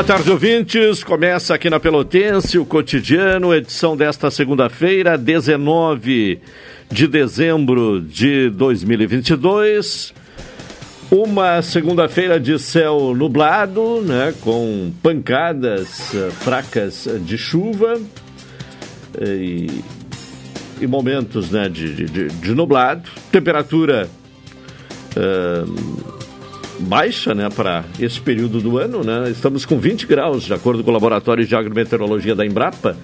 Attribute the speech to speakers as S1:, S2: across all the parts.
S1: Boa tarde, ouvintes. Começa aqui na Pelotense o cotidiano, edição desta segunda-feira, 19 de dezembro de 2022. Uma segunda-feira de céu nublado, né, com pancadas uh, fracas de chuva e, e momentos né, de, de, de nublado. Temperatura. Uh, baixa né, para esse período do ano. Né? Estamos com 20 graus, de acordo com o Laboratório de Agrometeorologia da Embrapa.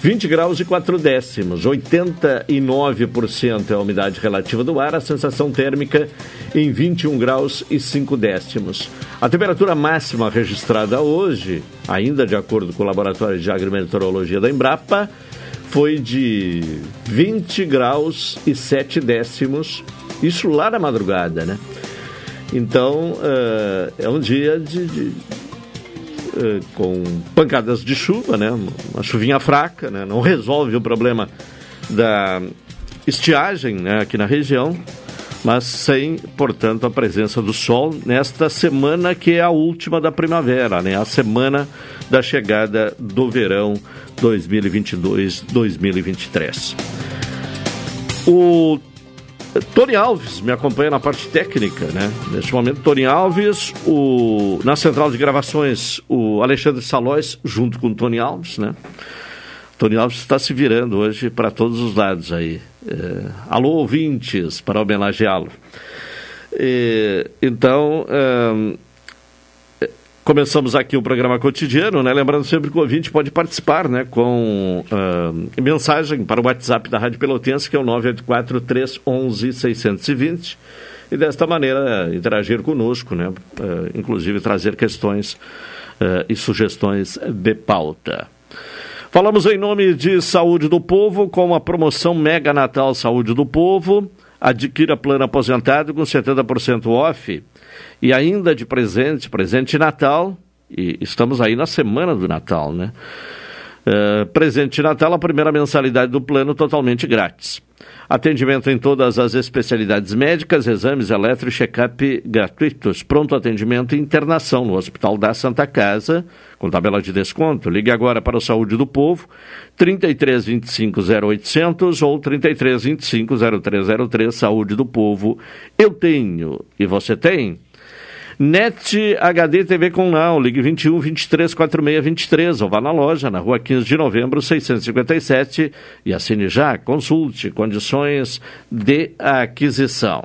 S1: 20 graus e 4 décimos, 89% é a umidade relativa do ar, a sensação térmica em 21 graus e 5 décimos. A temperatura máxima registrada hoje, ainda de acordo com o Laboratório de Agrometeorologia da Embrapa, foi de 20 graus e 7 décimos, isso lá na madrugada, né? Então, uh, é um dia de, de uh, com pancadas de chuva, né? Uma chuvinha fraca, né? Não resolve o problema da estiagem né? aqui na região, mas sem, portanto, a presença do sol nesta semana que é a última da primavera, né? A semana da chegada do verão 2022-2023. O Tony Alves me acompanha na parte técnica, né? Neste momento, Tony Alves, o, na central de gravações, o Alexandre Salóis, junto com o Tony Alves, né? Tony Alves está se virando hoje para todos os lados aí. É, alô, ouvintes, para homenageá-lo. então, é, Começamos aqui o programa cotidiano, né? Lembrando sempre que o ouvinte pode participar, né? Com uh, mensagem para o WhatsApp da Rádio Pelotense, que é o 984 311 620 e desta maneira interagir conosco, né? Uh, inclusive trazer questões uh, e sugestões de pauta. Falamos em nome de Saúde do Povo com a promoção Mega Natal Saúde do Povo. Adquira plano aposentado com 70% off e ainda de presente, presente de Natal, e estamos aí na semana do Natal, né? Uh, presente de Natal, a primeira mensalidade do plano totalmente grátis. Atendimento em todas as especialidades médicas, exames eletro e check-up gratuitos. Pronto atendimento e internação no Hospital da Santa Casa, com tabela de desconto. Ligue agora para o Saúde do Povo, 33 25 0800 ou 33 25 0303. Saúde do Povo. Eu tenho e você tem? NET HD TV com Now, ligue 21 23 46 23 ou vá na loja, na rua 15 de novembro, 657 e assine já, consulte condições de aquisição.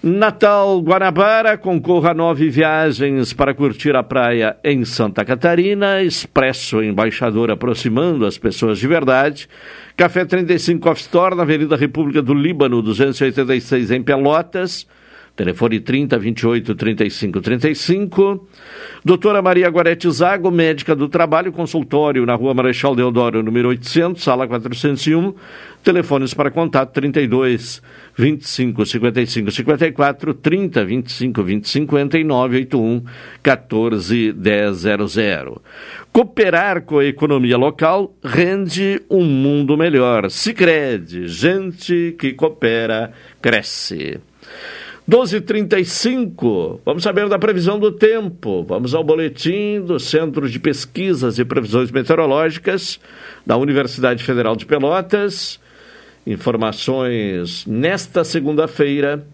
S1: Natal Guanabara, concorra a nove viagens para curtir a praia em Santa Catarina, Expresso Embaixador aproximando as pessoas de verdade, Café 35 Off Store na Avenida República do Líbano, 286 em Pelotas, Telefone 30 28 35 35. Doutora Maria Guarete Zago, médica do trabalho, consultório na rua Marechal Deodoro, número 800, sala 401. Telefones para contato 32 25 55 54, 30 25 20 59, 81 14 1000. Cooperar com a economia local rende um mundo melhor. Se crede, gente que coopera, cresce. 12h35, vamos saber da previsão do tempo. Vamos ao boletim do Centro de Pesquisas e Previsões Meteorológicas da Universidade Federal de Pelotas. Informações nesta segunda-feira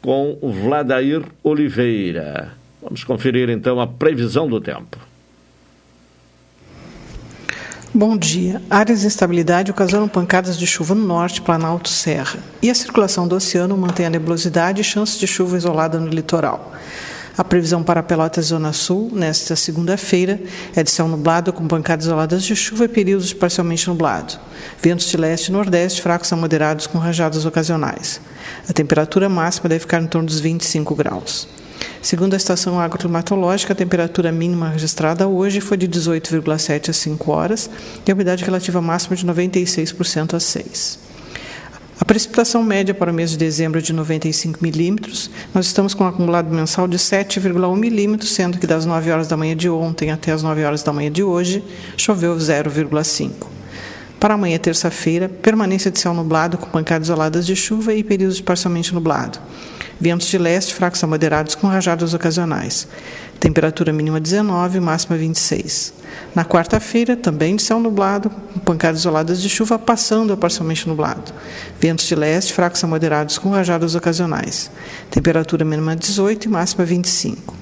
S1: com Vladair Oliveira. Vamos conferir então a previsão do tempo.
S2: Bom dia. Áreas de instabilidade ocasionam pancadas de chuva no norte, Planalto, Serra. E a circulação do oceano mantém a nebulosidade e chances de chuva isolada no litoral. A previsão para Pelotas Zona Sul, nesta segunda-feira, é de céu nublado com pancadas isoladas de chuva e períodos parcialmente nublado. Ventos de leste e nordeste fracos a moderados com rajadas ocasionais. A temperatura máxima deve ficar em torno dos 25 graus. Segundo a estação agroclimatológica, a temperatura mínima registrada hoje foi de 18,7 às 5 horas e a umidade relativa máxima de 96% às 6. A precipitação média para o mês de dezembro é de 95 milímetros. Nós estamos com um acumulado mensal de 7,1 milímetros, sendo que das 9 horas da manhã de ontem até as 9 horas da manhã de hoje choveu 0,5. Para amanhã, terça-feira, permanência de céu nublado com pancadas isoladas de chuva e períodos parcialmente nublado. Ventos de leste fracos a moderados com rajadas ocasionais. Temperatura mínima 19, máxima 26. Na quarta-feira, também de céu nublado, com pancadas isoladas de chuva passando a parcialmente nublado. Ventos de leste fracos a moderados com rajadas ocasionais. Temperatura mínima 18 e máxima 25.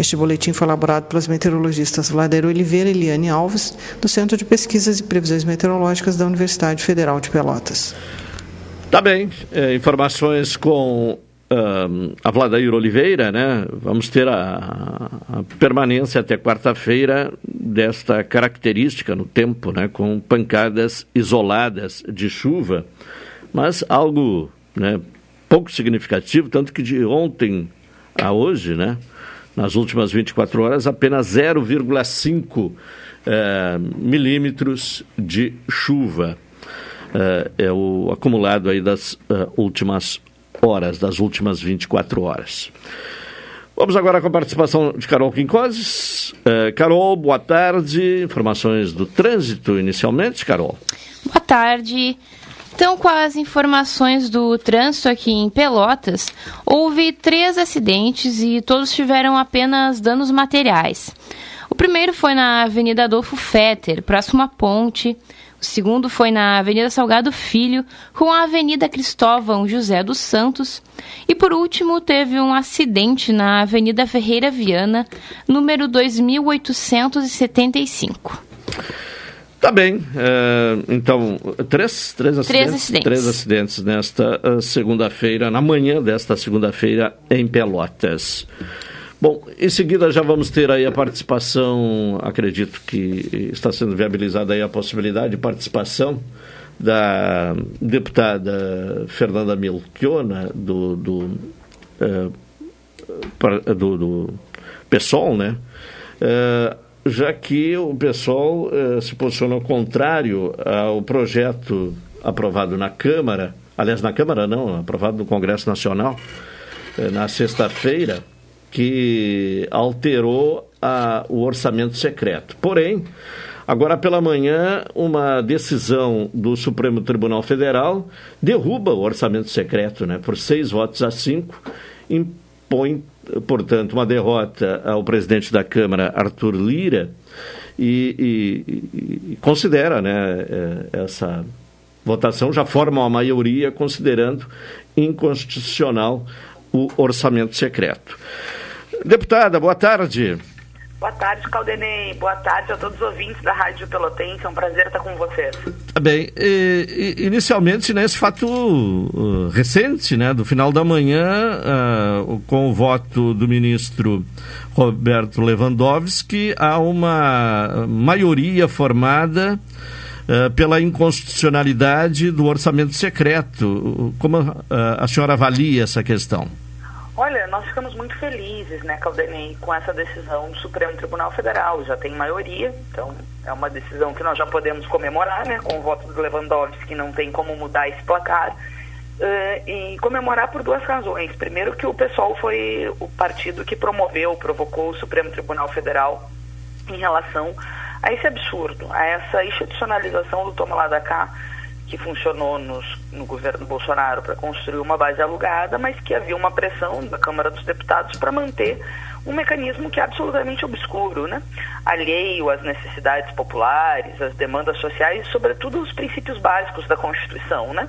S2: Este boletim foi elaborado pelas meteorologistas Vlader Oliveira e Eliane Alves, do Centro de Pesquisas e Previsões Meteorológicas da Universidade Federal de Pelotas.
S1: Tá bem. É, informações com a Vladair Oliveira, né? Vamos ter a, a permanência até quarta-feira desta característica no tempo, né? Com pancadas isoladas de chuva, mas algo, né? Pouco significativo, tanto que de ontem a hoje, né? Nas últimas 24 horas, apenas 0,5 é, milímetros de chuva. É, é, o acumulado aí das é, últimas horas, das últimas 24 horas. Vamos agora com a participação de Carol Quincoses. Carol, boa tarde. Informações do trânsito inicialmente, Carol.
S3: Boa tarde. Então, com as informações do trânsito aqui em Pelotas, houve três acidentes e todos tiveram apenas danos materiais. O primeiro foi na Avenida Adolfo Fetter, próximo à ponte. O segundo foi na Avenida Salgado Filho, com a Avenida Cristóvão José dos Santos. E por último, teve um acidente na Avenida Ferreira Viana, número 2875.
S1: Tá bem. É, então, três, três, acidentes,
S3: três acidentes.
S1: Três acidentes nesta uh, segunda-feira, na manhã desta segunda-feira, em Pelotas. Bom, em seguida já vamos ter aí a participação, acredito que está sendo viabilizada aí a possibilidade de participação da deputada Fernanda Milchiona, do, do, uh, do, do PSOL, né? Já que o pessoal eh, se posicionou contrário ao projeto aprovado na Câmara, aliás, na Câmara não, aprovado no Congresso Nacional, eh, na sexta-feira, que alterou a, o orçamento secreto. Porém, agora pela manhã, uma decisão do Supremo Tribunal Federal derruba o orçamento secreto, né, por seis votos a cinco, impõe portanto, uma derrota ao presidente da Câmara, Arthur Lira, e, e, e considera né, é, essa votação, já forma uma maioria considerando inconstitucional o orçamento secreto. Deputada, boa tarde.
S4: Boa tarde, Caldenei. Boa tarde a todos os ouvintes da Rádio Pelotense. É um prazer estar com vocês.
S1: Tá bem, e, inicialmente, né, fato uh, recente, né, do final da manhã, uh, com o voto do ministro Roberto Lewandowski, há uma maioria formada uh, pela inconstitucionalidade do orçamento secreto. Como uh, a senhora avalia essa questão?
S4: Olha, nós ficamos muito felizes, né, Caldenei, com essa decisão do Supremo Tribunal Federal. Já tem maioria, então é uma decisão que nós já podemos comemorar, né, com o voto do Lewandowski, que não tem como mudar esse placar. Uh, e comemorar por duas razões. Primeiro, que o PSOL foi o partido que promoveu, provocou o Supremo Tribunal Federal em relação a esse absurdo, a essa institucionalização do toma lá da cá que funcionou nos, no governo Bolsonaro para construir uma base alugada, mas que havia uma pressão da Câmara dos Deputados para manter um mecanismo que é absolutamente obscuro, né? alheio às necessidades populares, às demandas sociais e, sobretudo, os princípios básicos da Constituição, né?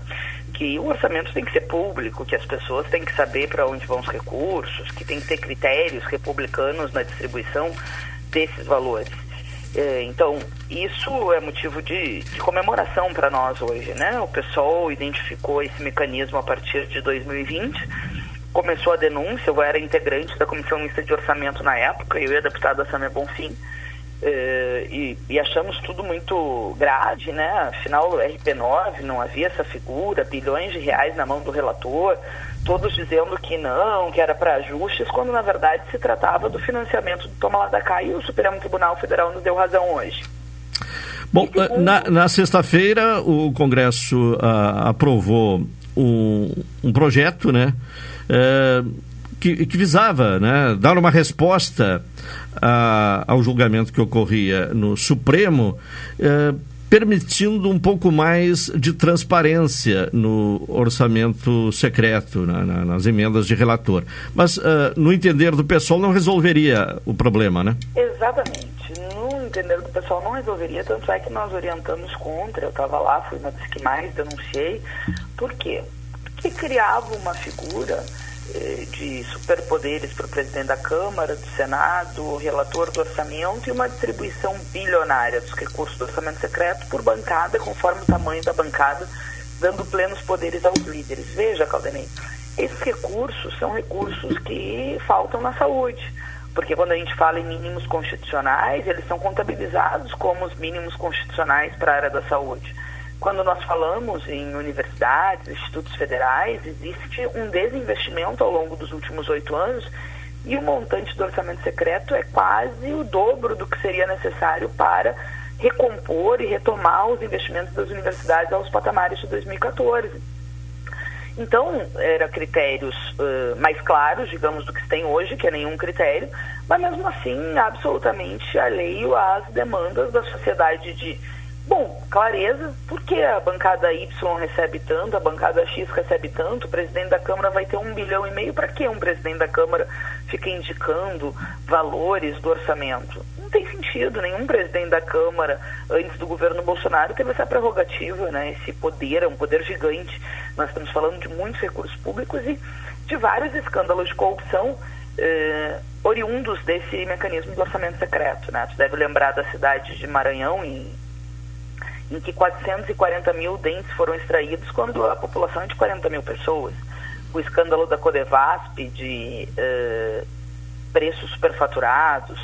S4: que o orçamento tem que ser público, que as pessoas têm que saber para onde vão os recursos, que tem que ter critérios republicanos na distribuição desses valores. É, então, isso é motivo de, de comemoração para nós hoje, né? O pessoal identificou esse mecanismo a partir de 2020, começou a denúncia, eu era integrante da Comissão Mista de Orçamento na época, eu e a deputada Samia Bonfim, é, e, e, achamos tudo muito grave, né? Afinal, RP9 não havia essa figura, bilhões de reais na mão do relator, todos dizendo que não, que era para ajustes, quando na verdade se tratava do financiamento do Toma Lá da Cá e o Supremo Tribunal Federal nos deu razão hoje.
S1: Bom, segundo... na, na sexta-feira o Congresso ah, aprovou um, um, projeto, né, eh, que, que, visava, né, dar uma resposta a, ao julgamento que ocorria no Supremo, eh, permitindo um pouco mais de transparência no orçamento secreto, na, na, nas emendas de relator. Mas, uh, no entender do pessoal, não resolveria o problema, né?
S4: Exatamente. No entender do pessoal, não resolveria, tanto é que nós orientamos contra. Eu estava lá, fui uma das que mais denunciei. Por quê? Porque criava uma figura de superpoderes para o presidente da Câmara, do Senado, relator do orçamento e uma distribuição bilionária dos recursos do orçamento secreto por bancada, conforme o tamanho da bancada, dando plenos poderes aos líderes. Veja, Caldenei, esses recursos são recursos que faltam na saúde, porque quando a gente fala em mínimos constitucionais, eles são contabilizados como os mínimos constitucionais para a área da saúde. Quando nós falamos em universidades, institutos federais, existe um desinvestimento ao longo dos últimos oito anos e o montante do orçamento secreto é quase o dobro do que seria necessário para recompor e retomar os investimentos das universidades aos patamares de 2014. Então, eram critérios uh, mais claros, digamos, do que se tem hoje, que é nenhum critério, mas mesmo assim, absolutamente alheio às demandas da sociedade de Bom, clareza, porque a bancada Y recebe tanto, a bancada X recebe tanto, o presidente da Câmara vai ter um bilhão e meio, para que um presidente da Câmara fica indicando valores do orçamento? Não tem sentido, nenhum presidente da Câmara, antes do governo Bolsonaro, teve essa prerrogativa, né? esse poder, é um poder gigante. Nós estamos falando de muitos recursos públicos e de vários escândalos de corrupção eh, oriundos desse mecanismo do orçamento secreto. Né? Você deve lembrar da cidade de Maranhão, em em que 440 mil dentes foram extraídos quando a população é de 40 mil pessoas. O escândalo da Codevasp de uh, preços superfaturados,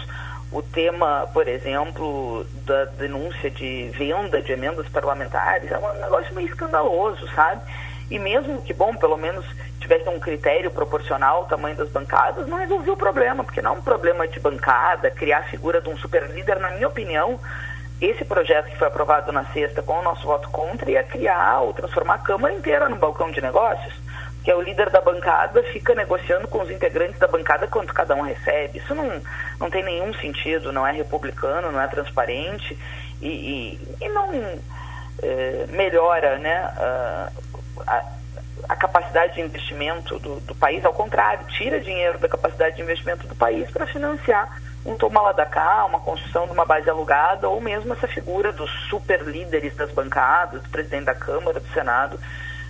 S4: o tema, por exemplo, da denúncia de venda de emendas parlamentares, é um negócio meio escandaloso, sabe? E mesmo que, bom, pelo menos tivesse um critério proporcional ao tamanho das bancadas, não resolveu o problema, porque não é um problema de bancada, criar a figura de um super líder, na minha opinião, esse projeto que foi aprovado na sexta com o nosso voto contra ia criar ou transformar a Câmara inteira no balcão de negócios, que é o líder da bancada fica negociando com os integrantes da bancada quanto cada um recebe. Isso não, não tem nenhum sentido, não é republicano, não é transparente e, e, e não é, melhora né, a, a, a, capacidade de investimento do, do país, ao contrário, tira dinheiro da capacidade de investimento do país para financiar um toma da cá, uma construção de uma base alugada, ou mesmo essa figura dos super líderes das bancadas, do presidente da Câmara, do Senado,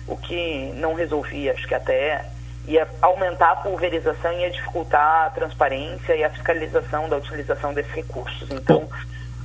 S4: o que não resolvia, acho que até ia aumentar a pulverização e ia dificultar a transparência e a fiscalização da utilização desses recursos. Então,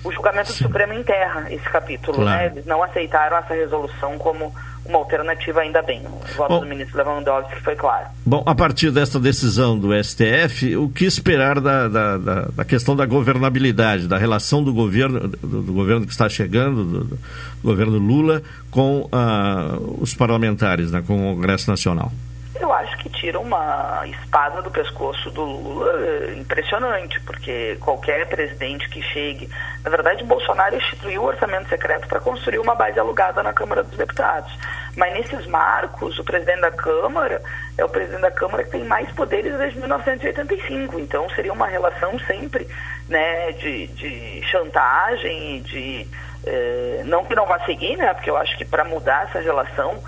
S4: o julgamento do Supremo enterra esse capítulo, claro. né? Eles não aceitaram essa resolução como uma alternativa, ainda bem. O voto Bom, do ministro Lewandowski foi claro.
S1: Bom, a partir desta decisão do STF, o que esperar da, da, da, da questão da governabilidade, da relação do governo, do, do governo que está chegando, do, do governo Lula, com uh, os parlamentares, né, com o Congresso Nacional?
S4: Eu acho que tira uma espada do pescoço do Lula eh, impressionante, porque qualquer presidente que chegue. Na verdade, Bolsonaro instituiu o orçamento secreto para construir uma base alugada na Câmara dos Deputados. Mas nesses marcos, o presidente da Câmara é o presidente da Câmara que tem mais poderes desde 1985. Então seria uma relação sempre né, de, de chantagem, de. Eh, não que não vá seguir, né? Porque eu acho que para mudar essa relação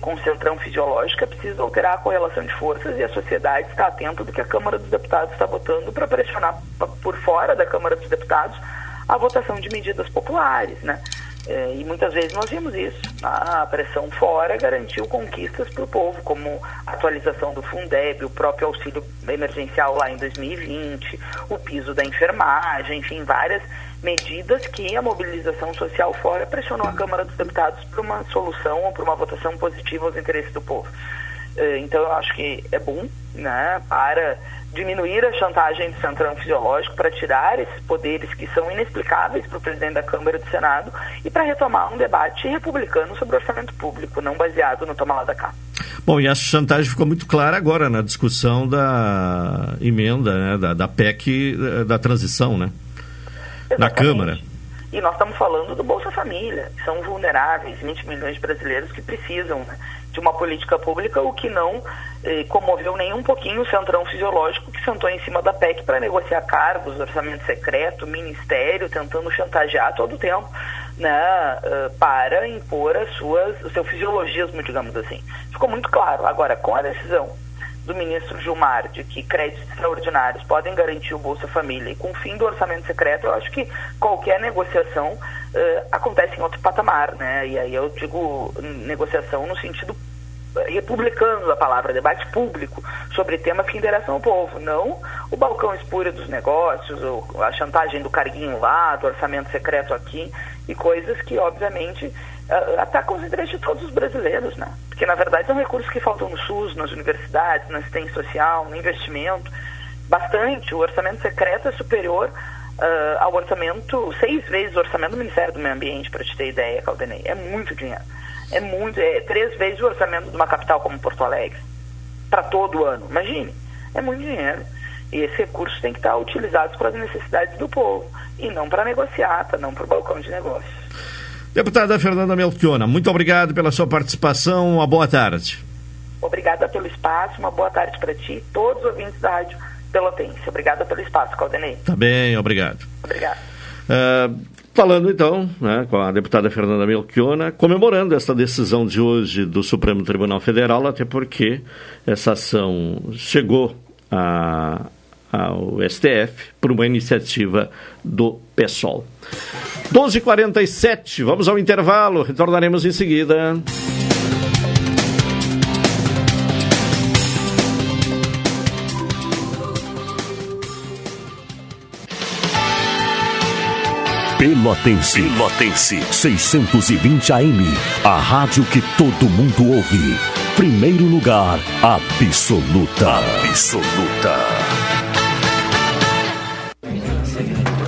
S4: com centrão fisiológica, precisa alterar a correlação de forças e a sociedade está atenta do que a Câmara dos Deputados está votando para pressionar por fora da Câmara dos Deputados a votação de medidas populares, né? É, e muitas vezes nós vimos isso. A pressão fora garantiu conquistas para o povo, como atualização do Fundeb, o próprio auxílio emergencial lá em 2020, o piso da enfermagem, enfim, várias medidas que a mobilização social fora pressionou a Câmara dos Deputados para uma solução ou para uma votação positiva aos interesses do povo. É, então, eu acho que é bom né, para diminuir a chantagem do centrão fisiológico, para tirar esses poderes que são inexplicáveis para o presidente da Câmara e do Senado e para retomar um debate republicano sobre orçamento público, não baseado no tomar lá da cá.
S1: Bom, e essa chantagem ficou muito clara agora na discussão da emenda, né, da, da PEC eh, da transição, né? na Câmara.
S4: E nós estamos falando do Bolsa Família, que são vulneráveis, 20 milhões de brasileiros que precisam né, de uma política pública, o que não eh, comoveu nem um pouquinho o centrão fisiológico que sentou em cima da PEC para negociar cargos, orçamento secreto, ministério, tentando chantagear todo o tempo. né, uh, para impor as suas, o seu fisiologismo, digamos assim. Ficou muito claro. Agora, com a decisão do ministro Gilmar de que créditos extraordinários podem garantir o Bolsa Família e com o fim do orçamento secreto, eu acho que qualquer negociação uh, acontece em outro patamar, né? E aí eu digo negociação no sentido republicando a palavra, debate público sobre temas que interessam ao povo, não o balcão espúrio dos negócios, a chantagem do carguinho lá, do orçamento secreto aqui, e coisas que, obviamente, atacam os interesses de todos os brasileiros, né? Porque, na verdade, são recursos que faltam no SUS, nas universidades, na assistência social, no investimento, bastante. O orçamento secreto é superior uh, ao orçamento, seis vezes o orçamento do Ministério do Meio Ambiente, para te ter ideia, Caldenei. É muito dinheiro é muito, é três vezes o orçamento de uma capital como Porto Alegre, para todo ano. Imagine, é muito dinheiro. E esse recurso tem que estar utilizado para as necessidades do povo, e não para negociata, não para o balcão de negócios.
S1: Deputada Fernanda Melchiona, muito obrigado pela sua participação, uma boa tarde.
S4: Obrigada pelo espaço, uma boa tarde para ti e todos os ouvintes da Rádio Pelotense. Obrigada pelo espaço, Caldenei.
S1: Tá bem, obrigado.
S4: Obrigado.
S1: Uh, Falando então né, com a deputada Fernanda Melchiona, comemorando esta decisão de hoje do Supremo Tribunal Federal, até porque essa ação chegou a, ao STF por uma iniciativa do PSOL. 12h47, vamos ao intervalo, retornaremos em seguida.
S5: Pelotense. Pelotense. 620 AM. A rádio que todo mundo ouve. Primeiro lugar, absoluta. Absoluta.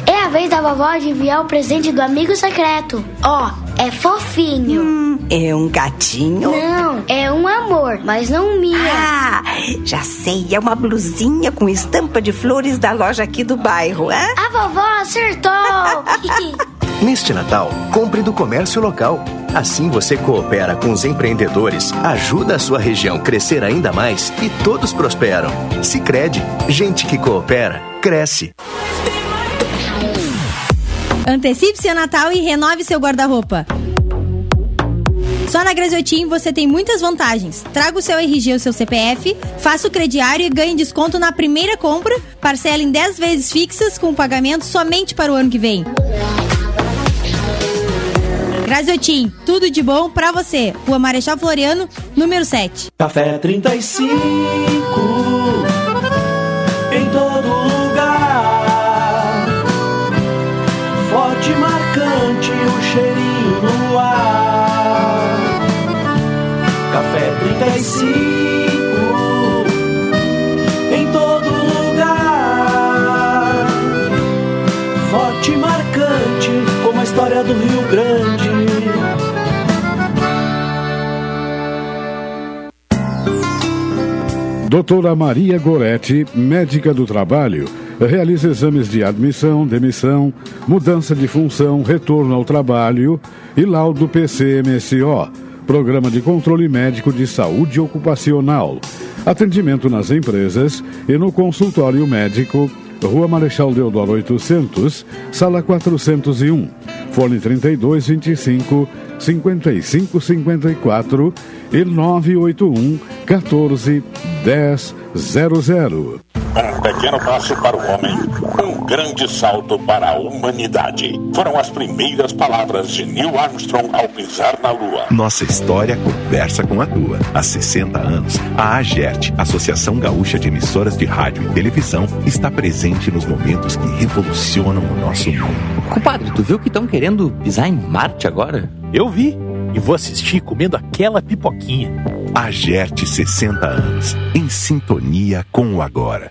S6: É a vez da vovó de enviar o presente do amigo secreto. Ó, oh, é fofinho.
S7: Hum, é um gatinho?
S6: Não, é um amor, mas não minha.
S7: Ah, já sei, é uma blusinha com estampa de flores da loja aqui do bairro, é?
S6: A vovó acertou!
S8: Neste Natal, compre do comércio local. Assim você coopera com os empreendedores, ajuda a sua região crescer ainda mais e todos prosperam. Se crede, gente que coopera, cresce.
S9: Antecipe seu Natal e renove seu guarda-roupa. Só na Graziotin você tem muitas vantagens. Traga o seu RG ou seu CPF, faça o crediário e ganhe desconto na primeira compra, parcela em 10 vezes fixas com pagamento somente para o ano que vem. Graziotin, tudo de bom para você. Rua Marechal Floriano, número 7.
S10: Café 35 Grande.
S11: Doutora Maria Goretti, médica do trabalho, realiza exames de admissão, demissão, mudança de função, retorno ao trabalho e laudo PCMSO, Programa de Controle Médico de Saúde Ocupacional. Atendimento nas empresas e no consultório médico, Rua Marechal Deodoro 800, Sala 401, Fone 3225 5554 e 981 14 10 00.
S12: Um pequeno passo para o homem, um grande salto para a humanidade. Foram as primeiras palavras de Neil Armstrong ao pisar na Lua.
S13: Nossa história conversa com a tua. Há 60 anos, a AGERT, Associação Gaúcha de Emissoras de Rádio e Televisão, está presente nos momentos que revolucionam o nosso mundo.
S14: Compadre, tu viu que estão querendo pisar em Marte agora?
S15: Eu vi e vou assistir comendo aquela pipoquinha.
S13: Agerte 60 anos, em sintonia com o agora.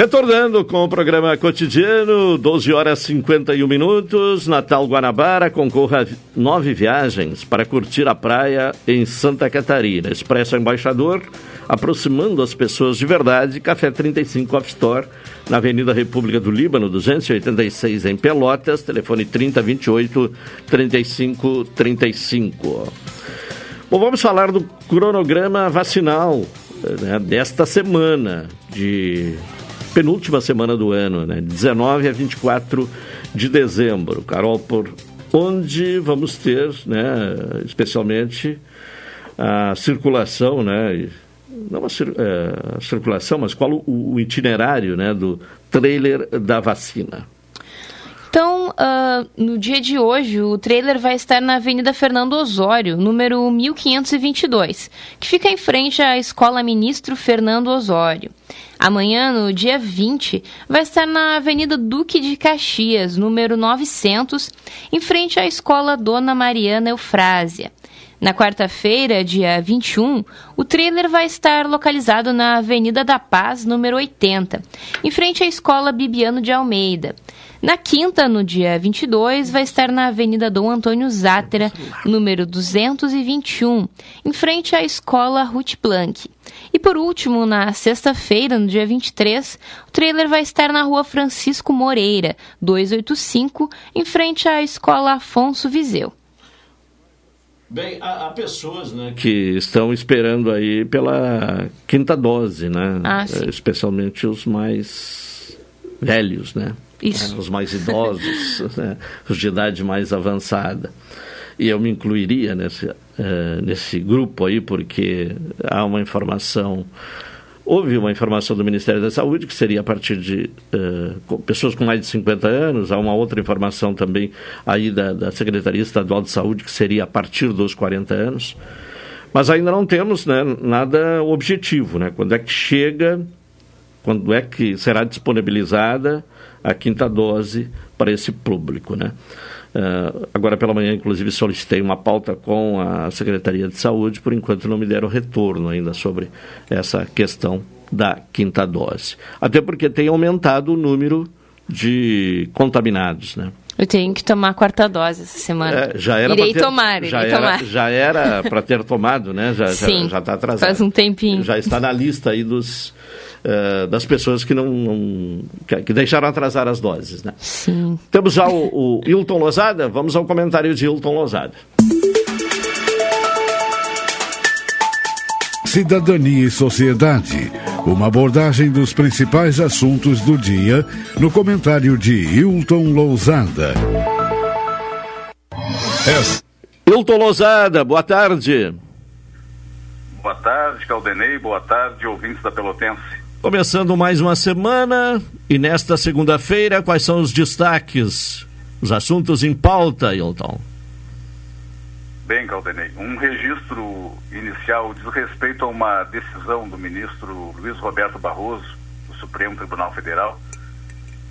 S1: Retornando com o programa cotidiano, 12 horas 51 minutos, Natal Guanabara, concorra nove viagens para curtir a praia em Santa Catarina. Expresso Embaixador, aproximando as pessoas de verdade, Café 35 Off Store, na Avenida República do Líbano, 286 em Pelotas, telefone 3028 3535. Bom, vamos falar do cronograma vacinal né, desta semana, de penúltima semana do ano, né, 19 a 24 de dezembro. Carol, por onde vamos ter, né, especialmente a circulação, né, não a, é, a circulação, mas qual o, o itinerário né, do trailer da vacina?
S3: Então, uh, no dia de hoje, o trailer vai estar na Avenida Fernando Osório, número 1522, que fica em frente à Escola Ministro Fernando Osório. Amanhã, no dia 20, vai estar na Avenida Duque de Caxias, número 900, em frente à Escola Dona Mariana Eufrásia. Na quarta-feira, dia 21, o trailer vai estar localizado na Avenida da Paz, número 80, em frente à Escola Bibiano de Almeida. Na quinta, no dia 22, vai estar na Avenida Dom Antônio Zátera, número 221, em frente à Escola Ruth Planck. E por último, na sexta-feira, no dia 23, o trailer vai estar na Rua Francisco Moreira, 285, em frente à Escola Afonso Viseu.
S1: Bem, há, há, pessoas né, que estão esperando aí pela quinta dose, né?
S3: Ah,
S1: é, Especialmente os mais velhos, né?
S3: Isso.
S1: Os mais idosos, né? os de idade mais avançada. E eu me incluiria nesse, uh, nesse grupo aí, porque há uma informação Houve uma informação do Ministério da Saúde que seria a partir de uh, pessoas com mais de 50 anos, há uma outra informação também aí da, da Secretaria Estadual de Saúde que seria a partir dos 40 anos. Mas ainda não temos né, nada objetivo, né? Quando é que chega, quando é que será disponibilizada a quinta dose para esse público, né? Uh, agora pela manhã, inclusive, solicitei uma pauta com a Secretaria de Saúde, por enquanto não me deram retorno ainda sobre essa questão da quinta dose. Até porque tem aumentado o número de contaminados, né?
S3: Eu tenho que tomar a quarta dose essa semana.
S1: É, já era
S3: irei
S1: ter,
S3: tomar, irei
S1: já era,
S3: tomar.
S1: Já era para ter tomado, né? Já
S3: Sim,
S1: já está atrasado.
S3: Faz um tempinho.
S1: Já está na lista aí dos uh, das pessoas que não, não que, que, deixaram atrasar as doses, né?
S3: Sim.
S1: Temos já o, o Hilton Lozada. Vamos ao comentário de Hilton Lozada.
S11: Cidadania e Sociedade. Uma abordagem dos principais assuntos do dia no comentário de Hilton Lousada.
S1: É. Hilton Lousada, boa tarde.
S16: Boa tarde, Caldenei. Boa tarde, ouvintes da Pelotense.
S1: Começando mais uma semana e nesta segunda-feira, quais são os destaques, os assuntos em pauta, Hilton?
S16: Bem, Caldenei, um registro inicial diz respeito a uma decisão do ministro Luiz Roberto Barroso, do Supremo Tribunal Federal,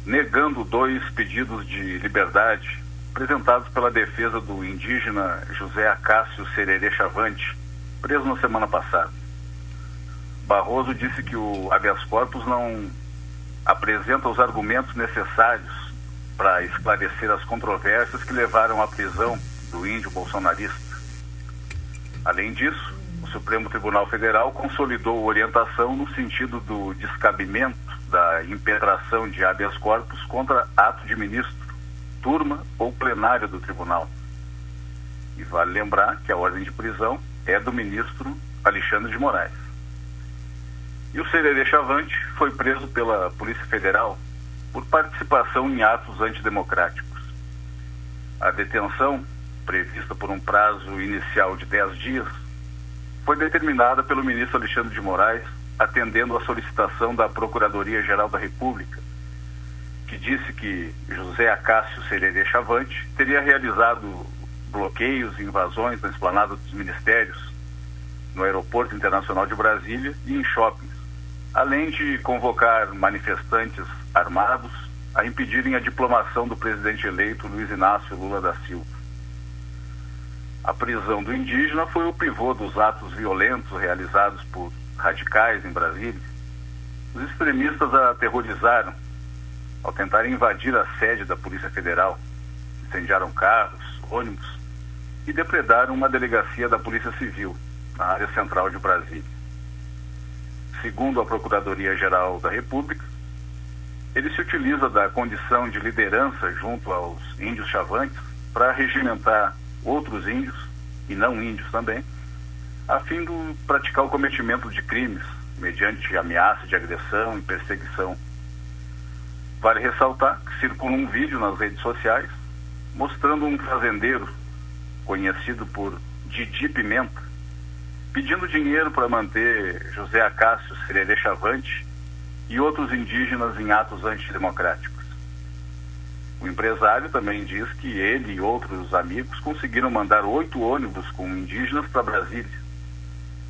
S16: negando dois pedidos de liberdade apresentados pela defesa do indígena José Acácio Sererê Chavante, preso na semana passada. Barroso disse que o habeas corpus não apresenta os argumentos necessários para esclarecer as controvérsias que levaram à prisão do índio bolsonarista. Além disso, o Supremo Tribunal Federal consolidou orientação no sentido do descabimento da impetração de habeas corpus contra ato de ministro, turma ou plenário do tribunal. E vale lembrar que a ordem de prisão é do ministro Alexandre de Moraes. E o Sererê Chavante foi preso pela Polícia Federal por participação em atos antidemocráticos. A detenção prevista por um prazo inicial de 10 dias, foi determinada pelo ministro Alexandre de Moraes, atendendo à solicitação da Procuradoria-Geral da República, que disse que José Acácio Sererê Chavante teria realizado bloqueios e invasões na esplanada dos ministérios, no Aeroporto Internacional de Brasília e em shoppings, além de convocar manifestantes armados a impedirem a diplomação do presidente eleito Luiz Inácio Lula da Silva. A prisão do indígena foi o pivô dos atos violentos realizados por radicais em Brasília, Os extremistas a aterrorizaram ao tentar invadir a sede da Polícia Federal. Incendiaram carros, ônibus e depredaram uma delegacia da Polícia Civil, na área central de Brasília. Segundo a Procuradoria-Geral da República, ele se utiliza da condição de liderança junto aos índios chavantes para regimentar outros índios, e não índios também, a fim de praticar o cometimento de crimes mediante ameaça de agressão e perseguição. Vale ressaltar que circula um vídeo nas redes sociais mostrando um fazendeiro conhecido por Didi Pimenta pedindo dinheiro para manter José Acácio Sererê Chavante e outros indígenas em atos antidemocráticos. O empresário também diz que ele e outros amigos conseguiram mandar oito ônibus com indígenas para Brasília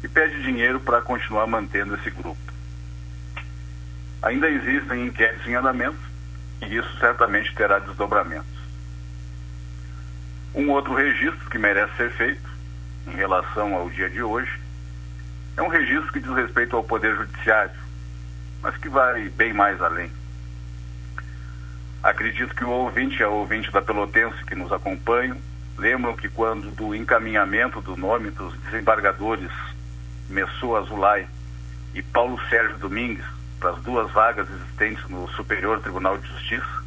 S16: e pede dinheiro para continuar mantendo esse grupo. Ainda existem inquéritos em andamento e isso certamente terá desdobramentos. Um outro registro que merece ser feito em relação ao dia de hoje é um registro que diz respeito ao Poder Judiciário, mas que vai bem mais além. Acredito que o ouvinte é o ouvinte da Pelotense que nos acompanham. Lembram que quando do encaminhamento do nome dos desembargadores Messou Azulay e Paulo Sérgio Domingues para as duas vagas existentes no Superior Tribunal de Justiça,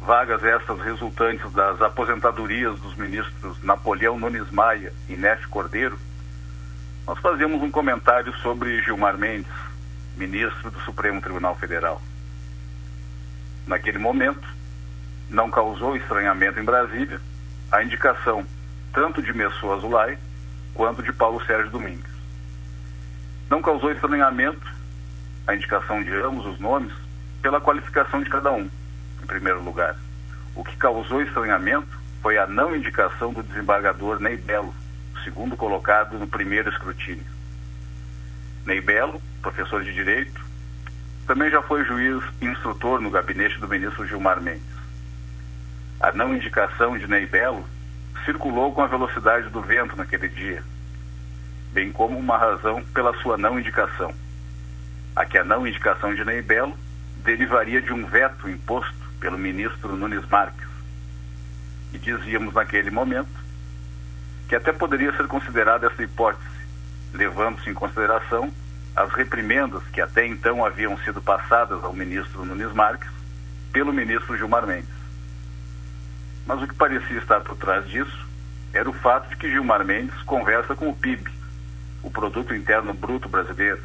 S16: vagas estas resultantes das aposentadorias dos ministros Napoleão Nunes Maia e Nef Cordeiro, nós fazíamos um comentário sobre Gilmar Mendes, ministro do Supremo Tribunal Federal. Naquele momento, não causou estranhamento em Brasília a indicação tanto de Messou Azulay quanto de Paulo Sérgio Domingues. Não causou estranhamento a indicação de ambos os nomes pela qualificação de cada um, primeiro lugar. O que causou estranhamento foi a não indicação do desembargador Ney Belo, segundo colocado no primeiro escrutínio. Ney Belo, professor de Direito, também já foi juiz instrutor no gabinete do ministro Gilmar Mendes. A não indicação de Ney Belo circulou com a velocidade do vento naquele dia, bem como uma razão pela sua não indicação. A que a não indicação de Ney Belo derivaria de um veto imposto pelo ministro Nunes Marques. E dizíamos naquele momento que até poderia ser considerada essa hipótese, levando-se em consideração as reprimendas que até então haviam sido passadas ao ministro Nunes Marques pelo ministro Gilmar Mendes. Mas o que parecia estar por trás disso era o fato de que Gilmar Mendes conversa com o PIB, o Produto Interno Bruto Brasileiro.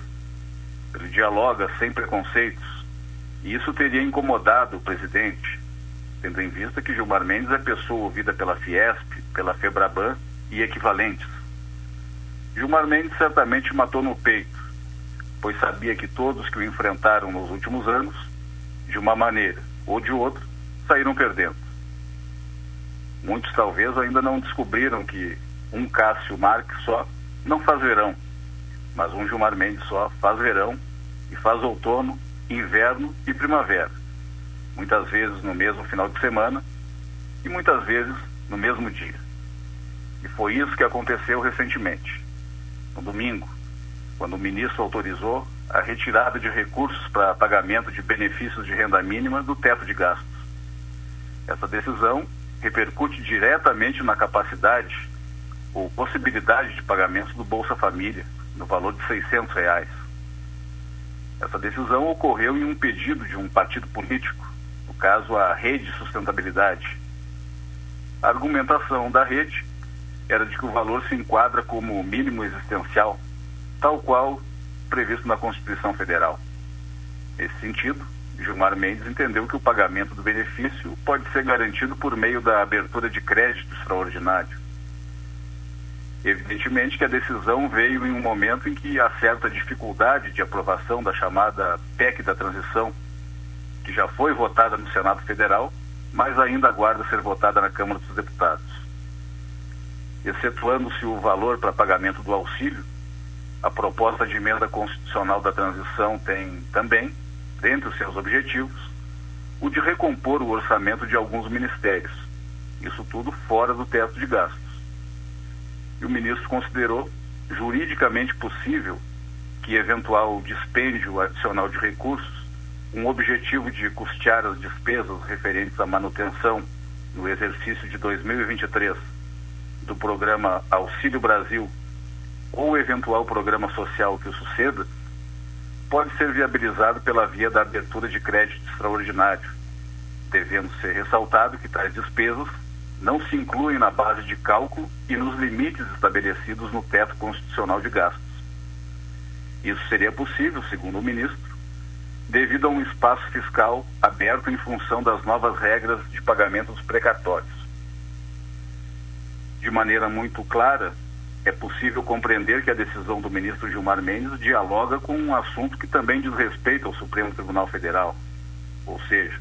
S16: Ele dialoga sem preconceitos, e isso teria incomodado o presidente, tendo em vista que Gilmar Mendes é pessoa ouvida pela Fiesp, pela Febraban e equivalentes. Gilmar Mendes certamente matou no peito, pois sabia que todos que o enfrentaram nos últimos anos, de uma maneira ou de outra, saíram perdendo. Muitos talvez ainda não descobriram que um Cássio Marques só não faz verão, mas um Gilmar Mendes só faz verão e faz outono, inverno e primavera. Muitas vezes no mesmo final de semana e muitas vezes no mesmo dia. E foi isso que aconteceu recentemente. No domingo, quando o ministro autorizou a retirada de recursos para pagamento de benefícios de renda mínima do teto de gastos. Essa decisão repercute diretamente na capacidade ou possibilidade de pagamento do Bolsa Família, no valor de 600 reais. Essa decisão ocorreu em um pedido de um partido político, no caso a Rede Sustentabilidade. A argumentação da rede era de que o valor se enquadra como mínimo existencial, tal qual previsto na Constituição Federal. Nesse sentido, Gilmar Mendes entendeu que o pagamento do benefício pode ser garantido por meio da abertura de crédito extraordinário Evidentemente que a decisão veio em um momento em que há certa dificuldade de aprovação da chamada PEC da transição, que já foi votada no Senado Federal, mas ainda aguarda ser votada na Câmara dos Deputados. Excetuando-se o valor para pagamento do auxílio, a proposta de emenda constitucional da transição tem também, dentre os seus objetivos, o de recompor o orçamento de alguns ministérios, isso tudo fora do teto de gastos e o ministro considerou juridicamente possível que eventual dispêndio adicional de recursos, um objetivo de custear as despesas referentes à manutenção no exercício de 2023 do programa Auxílio Brasil ou eventual programa social que o suceda, pode ser viabilizado pela via da abertura de crédito extraordinário, devendo ser ressaltado que tais despesas não se incluem na base de cálculo e nos limites estabelecidos no teto constitucional de gastos. Isso seria possível, segundo o ministro, devido a um espaço fiscal aberto em função das novas regras de pagamento dos precatórios. De maneira muito clara, é possível compreender que a decisão do ministro Gilmar Mendes dialoga com um assunto que também diz respeito ao Supremo Tribunal Federal, ou seja,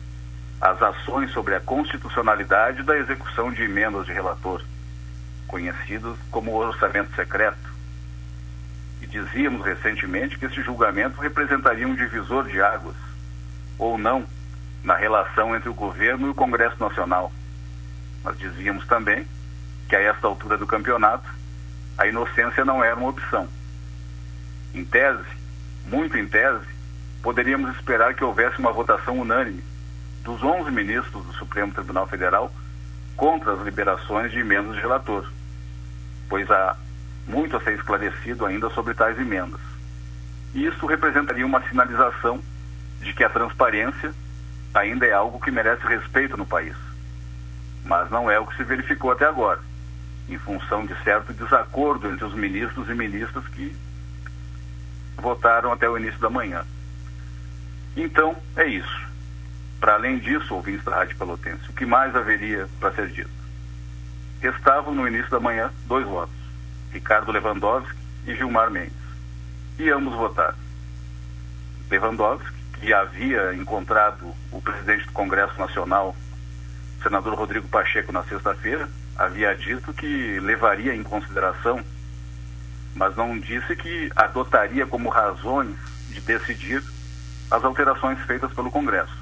S16: as ações sobre a constitucionalidade da execução de emendas de relator, conhecidas como orçamento secreto. E dizíamos recentemente que esse julgamento representaria um divisor de águas, ou não, na relação entre o governo e o Congresso Nacional. Mas dizíamos também que a esta altura do campeonato, a inocência não era uma opção. Em tese, muito em tese, poderíamos esperar que houvesse uma votação unânime dos 11 ministros do Supremo Tribunal Federal contra as liberações de emendas de relator, pois há muito a ser esclarecido ainda sobre tais emendas. E isso representaria uma sinalização de que a transparência ainda é algo que merece respeito no país. Mas não é o que se verificou até agora, em função de certo desacordo entre os ministros e ministras que votaram até o início da manhã. Então, é isso. Para além disso, ouvintes da Rádio Pelotense, o que mais haveria para ser dito? Restavam no início da manhã dois votos, Ricardo Lewandowski e Gilmar Mendes. E ambos votaram. Lewandowski, que havia encontrado o presidente do Congresso Nacional, senador Rodrigo Pacheco, na sexta-feira, havia dito que levaria em consideração, mas não disse que adotaria como razões de decidir as alterações feitas pelo Congresso.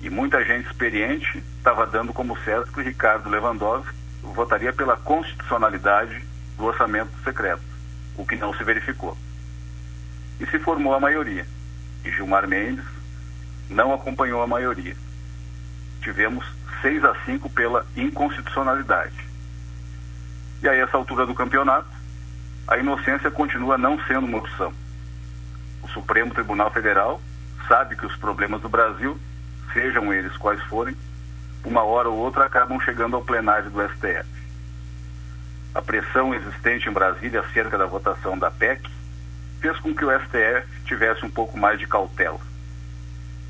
S16: E muita gente experiente estava dando como certo que o Ricardo Lewandowski votaria pela constitucionalidade do orçamento secreto, o que não se verificou. E se formou a maioria. E Gilmar Mendes não acompanhou a maioria. Tivemos 6 a 5 pela inconstitucionalidade. E a essa altura do campeonato, a inocência continua não sendo uma opção. O Supremo Tribunal Federal sabe que os problemas do Brasil sejam eles quais forem, uma hora ou outra acabam chegando ao plenário do STF. A pressão existente em Brasília acerca da votação da PEC fez com que o STF tivesse um pouco mais de cautela.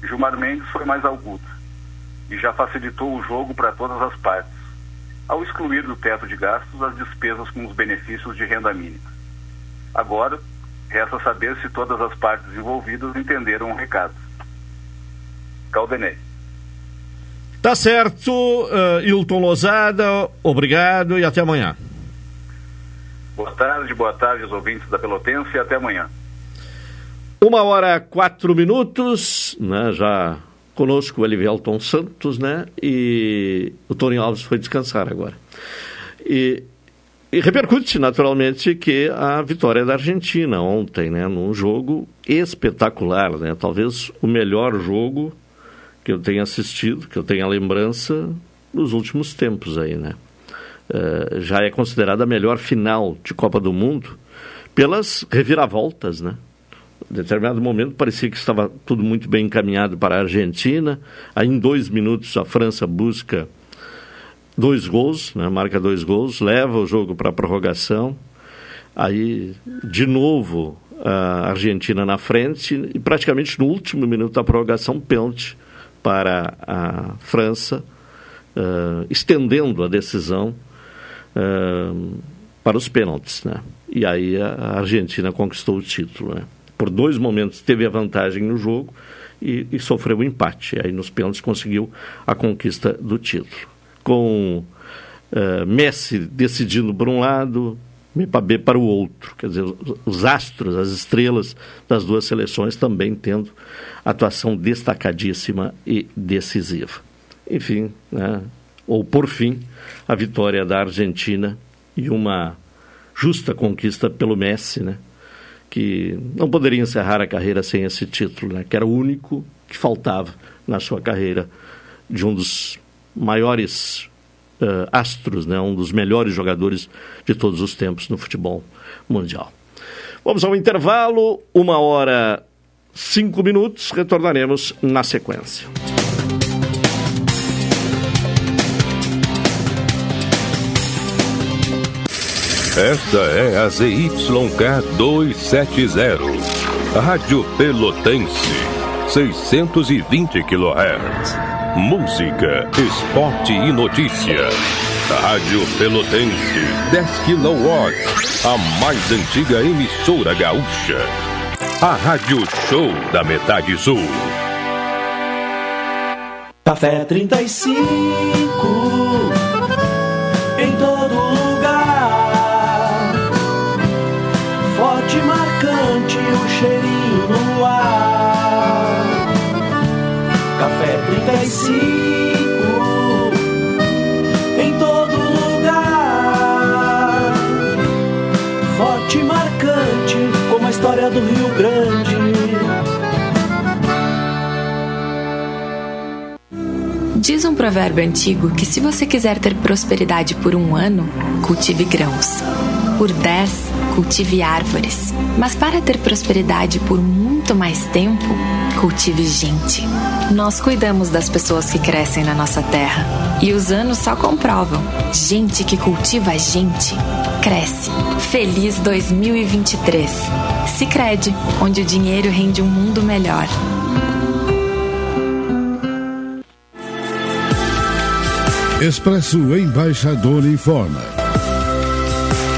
S16: Gilmar Mendes foi mais agudo e já facilitou o jogo para todas as partes, ao excluir do teto de gastos as despesas com os benefícios de renda mínima. Agora, resta saber se todas as partes envolvidas entenderam o recado. Caldenei.
S1: Tá certo, uh, Hilton Lozada, obrigado e até amanhã.
S16: Boa tarde, boa tarde aos ouvintes da Pelotense e até amanhã.
S1: Uma hora quatro minutos, né, já conosco o Elivelton Santos, né, e o Tony Alves foi descansar agora. E, e repercute naturalmente que a vitória da Argentina ontem, né, num jogo espetacular, né, talvez o melhor jogo que eu tenho assistido, que eu tenho a lembrança nos últimos tempos aí, né? Uh, já é considerada a melhor final de Copa do Mundo pelas reviravoltas, né? Em determinado momento parecia que estava tudo muito bem encaminhado para a Argentina. Aí em dois minutos a França busca dois gols, né? marca dois gols, leva o jogo para a prorrogação. Aí de novo a Argentina na frente e praticamente no último minuto da prorrogação pênalti para a França, uh, estendendo a decisão uh, para os pênaltis. Né? E aí a Argentina conquistou o título. Né? Por dois momentos teve a vantagem no jogo e, e sofreu o um empate. E aí nos pênaltis conseguiu a conquista do título. Com uh, Messi decidindo por um lado, Mbappé para o outro. Quer dizer, os astros, as estrelas das duas seleções também tendo atuação destacadíssima e decisiva. Enfim, né, ou por fim, a vitória da Argentina e uma justa conquista pelo Messi, né, que não poderia encerrar a carreira sem esse título, né? que era o único que faltava na sua carreira de um dos maiores uh, astros, né? um dos melhores jogadores de todos os tempos no futebol mundial. Vamos ao intervalo, uma hora cinco minutos, retornaremos na sequência.
S17: Esta é a ZYK 270, Rádio Pelotense, 620 kHz. Música, esporte e notícia. Rádio Pelotense, 10 kW, a mais antiga emissora gaúcha. A Rádio Show da Metade Sul.
S10: Café 35 35 em todo lugar. Forte e marcante como a história do Rio Grande.
S18: Diz um provérbio antigo que se você quiser ter prosperidade por um ano, cultive grãos. Por dez, cultive árvores. Mas para ter prosperidade por muito mais tempo, cultive gente. Nós cuidamos das pessoas que crescem na nossa terra. E os anos só comprovam. Gente que cultiva gente, cresce. Feliz 2023. Sicredi, onde o dinheiro rende um mundo melhor.
S11: Expresso Embaixador informa.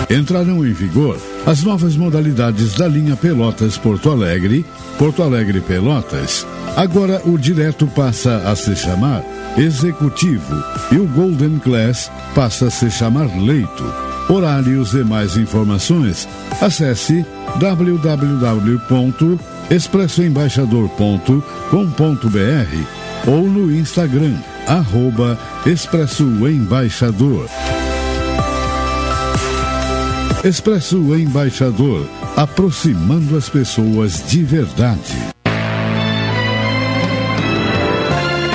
S11: Entrarão em vigor as novas modalidades da linha Pelotas Porto Alegre, Porto Alegre Pelotas. Agora o direto passa a se chamar Executivo e o Golden Class passa a se chamar Leito. Horários e mais informações, acesse www.expressoembaixador.com.br ou no Instagram, arroba Expresso Embaixador. Expresso Embaixador, aproximando as pessoas de verdade.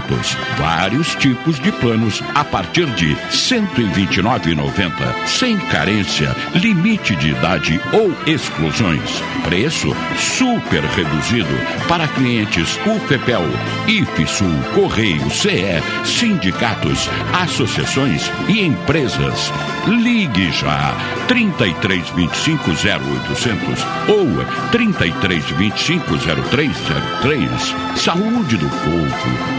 S19: descontos, vários tipos de planos a partir de R$ 129,90, sem carência, limite de idade ou exclusões. Preço super reduzido para clientes UFPEL, IFSUL, Correio, CE, sindicatos, associações e empresas. Ligue já 3325 0800 ou 3325 0303. Saúde do povo,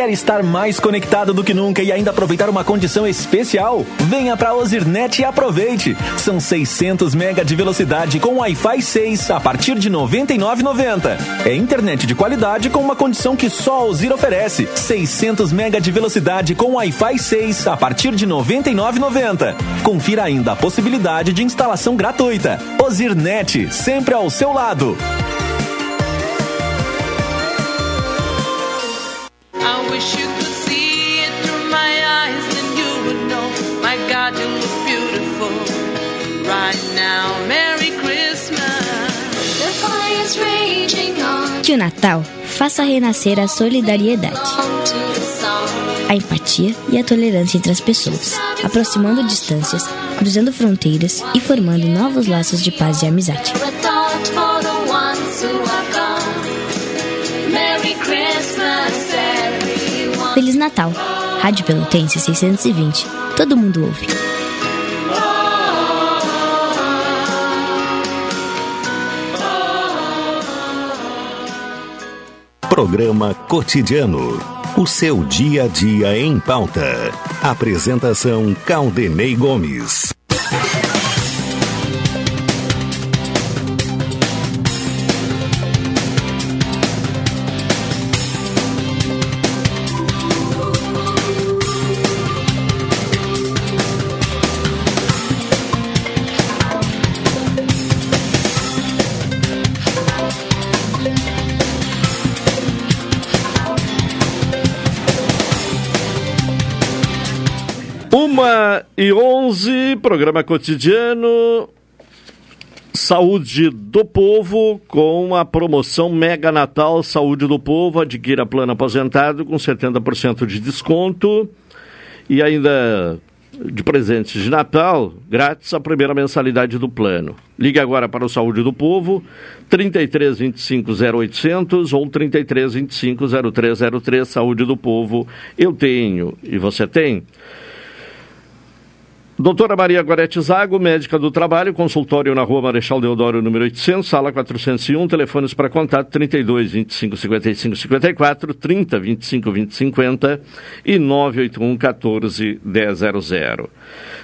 S20: Quer estar mais conectado do que nunca e ainda aproveitar uma condição especial? Venha para Ozirnet e aproveite. São 600 mega de velocidade com Wi-Fi 6 a partir de R$ 99,90. É internet de qualidade com uma condição que só a Ozir oferece. 600 mega de velocidade com Wi-Fi 6 a partir de R$ 99,90. Confira ainda a possibilidade de instalação gratuita. Ozirnet, sempre ao seu lado.
S21: Que o Natal faça renascer a solidariedade, a empatia e a tolerância entre as pessoas, aproximando distâncias, cruzando fronteiras e formando novos laços de paz e amizade. Feliz Natal Rádio Pelotense 620. Todo mundo ouve.
S13: Programa Cotidiano. O seu dia a dia em pauta. Apresentação Caldenei Gomes.
S1: E onze, programa cotidiano. Saúde do Povo com a promoção Mega Natal Saúde do Povo. Adquira plano aposentado com 70% de desconto. E ainda de presentes de Natal, grátis a primeira mensalidade do plano. Ligue agora para o Saúde do Povo, 33 25 0800 ou 33 25 0303. Saúde do Povo, eu tenho e você tem. Doutora Maria Gorete Zago, médica do trabalho, consultório na rua Marechal Deodoro, número 800, sala 401, telefones para contato 32 25 55 54, 30 25 20 50 e 981 14 100.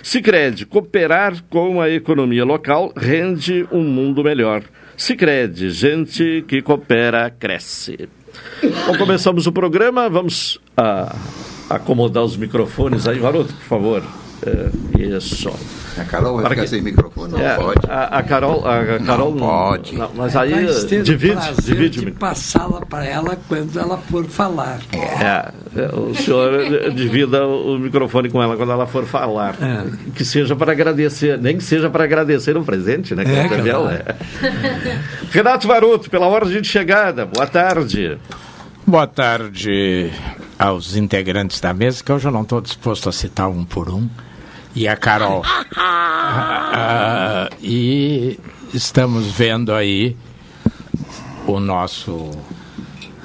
S1: Sicredi cooperar com a economia local rende um mundo melhor. Sicredi gente que coopera, cresce. Bom, começamos o programa, vamos ah, acomodar os microfones aí. Varoto, por favor. É, isso.
S22: A Carol vai
S1: Para
S22: ficar
S1: que-
S22: sem microfone? Não
S1: É,
S22: pode.
S1: A, a Carol, a, a Carol
S22: Não pode.
S1: não, mas aí
S23: o
S1: divide, divide.
S23: de passá-la para ela quando ela for falar.
S1: É, é, o senhor divida o microfone com ela quando ela for falar.
S23: É.
S1: Que seja para agradecer, nem que seja para agradecer um presente, né?
S23: É,
S1: Cláudia
S23: claro.
S1: Bel? É. Renato Varoto, pela ordem de chegada, boa tarde.
S24: Boa tarde aos integrantes da mesa, que hoje eu não estou disposto a citar um por um. E a Carol. Ah, e estamos vendo aí o nosso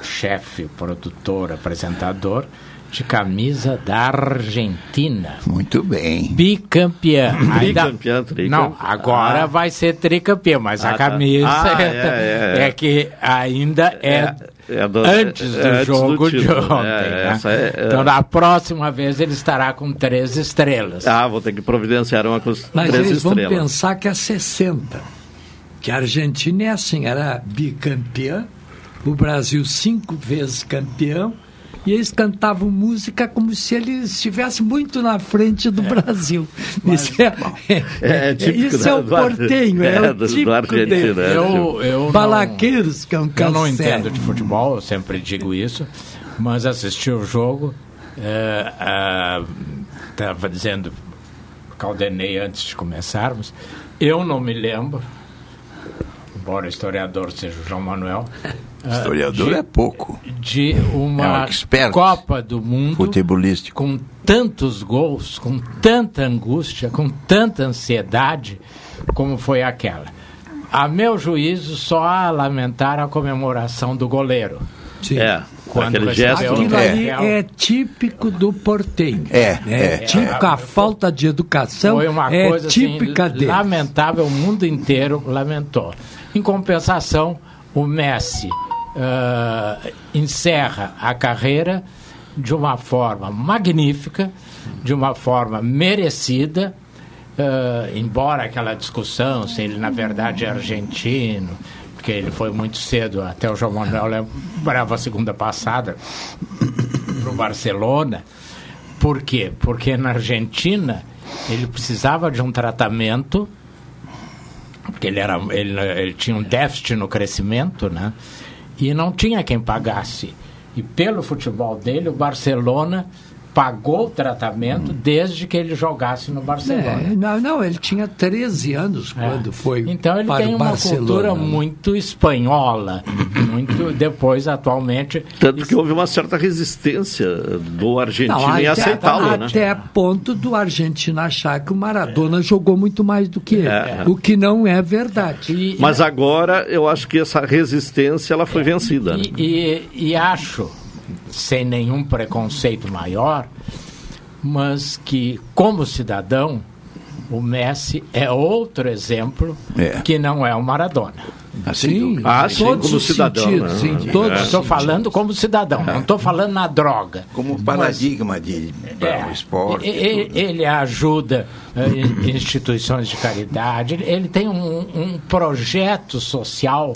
S24: chefe, produtor, apresentador, de camisa da Argentina.
S22: Muito bem.
S24: Bicampeã. Ainda-
S1: Bicampeã, tricampeã.
S24: Não, agora
S1: Ah.
S24: vai ser tricampeã, mas
S1: Ah,
S24: a
S1: tá.
S24: camisa
S1: Ah,
S24: é,
S1: é, é, é.
S24: que ainda é,
S1: é do-
S24: antes do
S1: é antes do
S24: jogo de
S1: título.
S24: ontem.
S1: É,
S24: né?
S1: é- é.
S24: Então, na próxima vez, ele estará com três estrelas.
S1: Ah, vou ter que providenciar uma com as
S23: Mas
S1: três
S23: eles vão pensar que é 60. Que a Argentina é assim, era bicampeã, o Brasil cinco vezes campeão, e eles cantavam música como se eles estivessem muito na frente do Brasil. isso é,
S1: É, é típico
S23: isso
S1: da-
S23: é o
S1: do-
S23: portenho, é,
S1: é,
S23: o
S1: do- do
S23: típico
S1: argentino,
S23: dele.
S1: é,
S24: Eu, eu não-
S23: Balaqueiros, que é um
S24: Eu não entendo de futebol, eu sempre digo isso, mas assisti o jogo, estava dizendo Caldenei antes de começarmos, eu não me lembro, embora historiador seja o João Manuel,
S22: Historiador
S24: de-
S22: é pouco.
S24: De
S22: É
S24: uma
S22: um expert
S24: Copa do Mundo
S22: futebolístico.
S24: com tantos gols, com tanta angústia, com tanta ansiedade como foi aquela. A meu juízo, só há a lamentar a comemoração do goleiro.
S23: Sim.
S1: É,
S24: Quando
S1: aquele gesto.
S23: Aquilo ali
S24: troféu.
S23: é típico do portenho.
S22: É,
S23: é,
S22: é,
S23: típico, a falta de educação
S24: Foi uma
S23: é
S24: coisa
S23: típica
S24: assim,
S23: dele.
S24: lamentável, o mundo inteiro lamentou. Em compensação, o Messi ah, encerra a carreira de uma forma magnífica, de uma forma merecida, ah, embora aquela discussão se ele na verdade é argentino, porque ele foi muito cedo, até o João Manuel lembrava a segunda passada para o Barcelona. Por quê? Porque na Argentina ele precisava de um tratamento, porque ele, era, ele, ele tinha um déficit no crescimento, né? E não tinha quem pagasse. E pelo futebol dele, o Barcelona pagou o tratamento desde que ele jogasse no Barcelona.
S23: É, não, não, ele tinha 13 anos
S24: É.
S23: quando foi
S24: Então ele
S23: para
S24: tem
S23: o
S24: uma
S23: Barcelona.
S24: cultura muito espanhola, muito depois atualmente
S1: Tanto que houve uma certa resistência do argentino
S23: Não,
S1: em
S23: até,
S1: aceitá-lo, né?
S23: até ponto do argentino achar que o Maradona jogou muito mais do que ele,
S1: É.
S23: o que não é verdade.
S1: Mas agora eu acho que essa resistência ela foi vencida. né?
S24: E, e- e acho, sem nenhum preconceito maior, mas que, como cidadão, o Messi é outro exemplo
S22: É.
S24: que não é o Maradona.
S22: Assim,
S1: Ah, sim,
S24: todos
S1: como
S24: os
S1: cidadão.
S24: sentidos,
S1: né?
S24: sim,
S1: É.
S24: todos. Estou falando como cidadão, não estou falando na droga.
S22: Como paradigma de para o esporte.
S24: E- e- Ele, ajuda eh, in- instituições de caridade, ele, ele tem um, um projeto social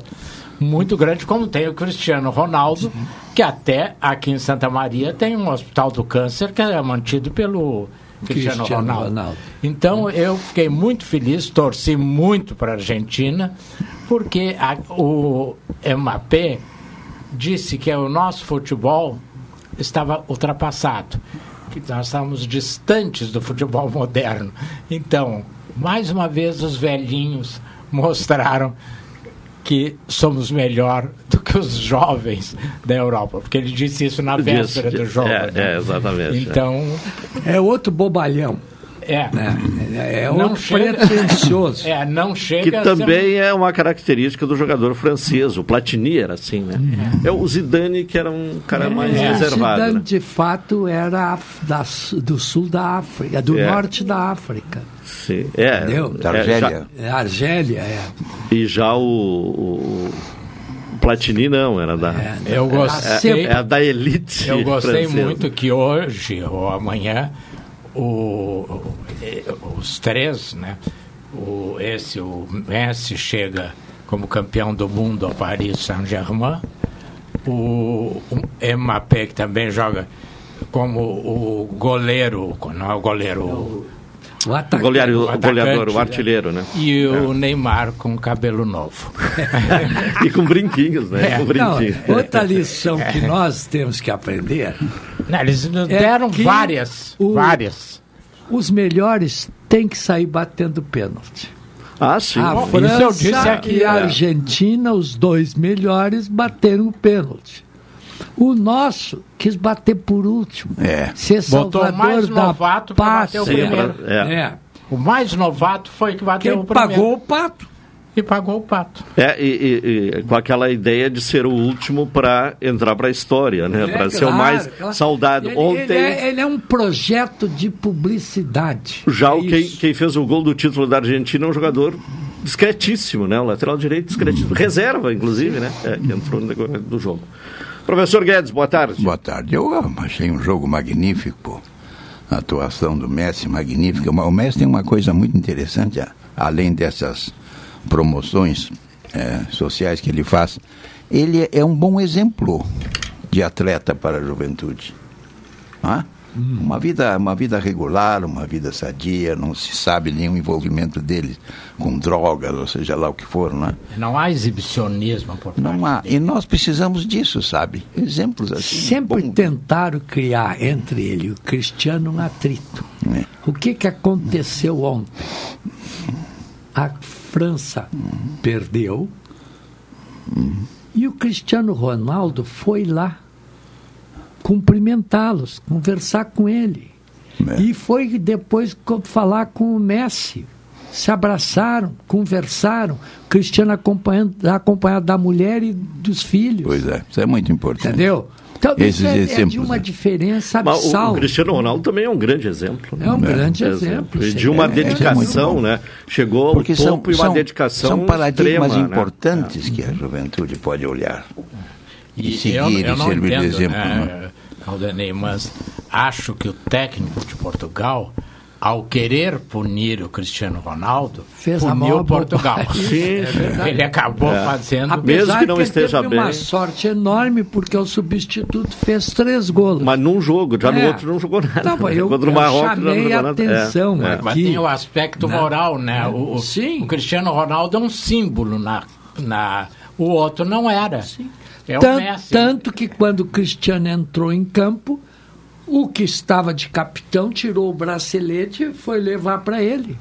S24: muito grande, como tem o Cristiano Ronaldo, que até aqui em Santa Maria tem um hospital do câncer que é mantido pelo Cristiano,
S23: Cristiano
S24: Ronaldo.
S23: Ronaldo.
S24: Então eu fiquei muito feliz, torci muito para a Argentina, porque a- o MAP disse que o nosso futebol estava ultrapassado, que nós estávamos distantes do futebol moderno. Então, mais uma vez, os velhinhos mostraram que somos melhor do que os jovens da Europa, porque ele disse isso na véspera do jogo.
S1: é,
S24: né?
S1: é, exatamente,
S24: Então,
S23: É outro bobalhão.
S24: é.
S23: É, é
S24: Não
S23: outro
S24: chega-
S23: pretencioso.
S24: É, não chega
S1: Que
S24: a ser
S1: também é uma característica do jogador francês. O Platini era assim, né? É o Zidane que era um cara mais
S23: É,
S1: reservado.
S23: Zidane,
S1: né?
S23: de fato, era da do sul da África, do
S1: É.
S23: norte da África.
S1: Sim. É,
S23: Entendeu?
S1: é,
S22: Da Argélia.
S1: já-
S23: É Argélia, é.
S1: E já o, o- Platini não, era da.
S24: Eu gostei.
S1: É, é da elite.
S24: Eu gostei
S1: francesa.
S24: muito que hoje ou amanhã o, os três, né? O, esse, o Messi chega como campeão do mundo ao Paris Saint-Germain. O, o Mbappé que também joga como o goleiro, não é o goleiro, o,
S23: O
S1: O
S23: atacante.
S1: goleador, o,
S24: atacante,
S1: goleador, o artilheiro, né?
S24: e o Neymar com cabelo novo.
S1: E com brinquinhos, né?
S24: É.
S1: Com
S23: Não,
S1: brinquinhos.
S23: outra lição que nós temos que aprender,
S24: Não, eles nos
S23: É
S24: deram várias,
S23: o-
S24: várias.
S23: os melhores têm que sair batendo pênalti.
S1: Ah, sim.
S23: A
S24: Bom, isso eu
S23: França
S24: disse aqui,
S23: e a
S24: é.
S23: Argentina, os dois melhores, bateram o pênalti. O nosso quis bater por último.
S22: É.
S23: Ser
S24: Botou
S23: salvador
S24: mais
S23: da
S24: novato pra bater o primeiro.
S1: É.
S23: É.
S24: O mais novato foi que bateu
S23: Quem
S24: o primeiro.
S23: pagou o pato.
S24: E pagou o pato.
S1: É, e, e- e com aquela ideia de ser o último para entrar para a história, né?
S23: É,
S1: para ser o
S23: claro,
S1: mais
S23: claro.
S1: saudado.
S23: Ele,
S1: Ontem,
S23: ele é, ele é um projeto de publicidade.
S1: já
S23: É
S1: o quem, quem fez o gol do título da Argentina é um jogador discretíssimo, né? O lateral direito discretíssimo. Reserva, inclusive, né? É, que entrou no decorrer do jogo. Professor Guedes, boa tarde.
S22: Boa tarde. Eu achei um jogo magnífico. A atuação do Messi magnífica. O Messi tem uma coisa muito interessante, além dessas promoções eh, sociais que ele faz. Ele é um bom exemplo de atleta para a juventude. Não é? Uma vida, uma vida regular, uma vida sadia, não se sabe nenhum envolvimento dele com drogas, ou seja lá o que for, não é?
S24: Não há exibicionismo por parte
S22: Não há. E nós precisamos disso, sabe? Exemplos assim.
S23: Sempre
S22: bom.
S23: tentaram criar entre ele e o Cristiano um atrito.
S22: É.
S23: O que, que aconteceu ontem? A França perdeu e o Cristiano Ronaldo foi lá cumprimentá-los, conversar com ele.
S22: É.
S23: E foi depois falar com o Messi. Se abraçaram, conversaram. Cristiano acompanhando, acompanhado da mulher e dos filhos.
S22: Pois é, isso é muito importante.
S23: Entendeu? Então,
S22: Esses
S23: isso é, é de
S22: exemplos,
S23: uma
S22: né?
S23: diferença
S1: Mas o,
S23: abissal.
S1: o Cristiano Ronaldo também é um grande exemplo.
S23: É um
S1: né?
S23: grande exemplo,
S1: E de uma
S23: É, é
S1: dedicação, né? Chegou ao
S22: Porque são,
S1: topo e uma
S22: são,
S1: dedicação
S22: são paradigmas
S1: extrema, né?
S22: importantes que a juventude pode olhar. E,
S24: E
S22: seguir
S24: eu, eu
S22: e servir
S24: entendo,
S22: de exemplo.
S24: né,
S22: né?
S24: Caldanei, mas acho que o técnico de Portugal, ao querer punir o Cristiano Ronaldo,
S23: Fez
S24: puniu Portugal.
S1: Sim,
S24: É. Ele acabou
S1: É.
S24: fazendo...
S1: Mesmo
S23: Apesar
S1: que não
S23: ele
S1: esteja
S23: teve uma
S1: bem.
S23: sorte enorme, porque o substituto fez três gols.
S1: Mas num jogo, já no
S23: É.
S1: outro não jogou nada.
S23: Não, mas eu-
S1: Contra o Marrocos
S23: chamei a
S1: nada.
S23: atenção,
S1: É, é.
S24: Mas
S23: que-
S24: tem o aspecto
S23: Não.
S24: moral, né? O, o-
S23: Sim.
S24: o Cristiano Ronaldo é um símbolo na... na o outro não era. É Messi.
S23: Tanto que quando o Cristiano entrou em campo, o que estava de capitão tirou o bracelete e foi levar para ele.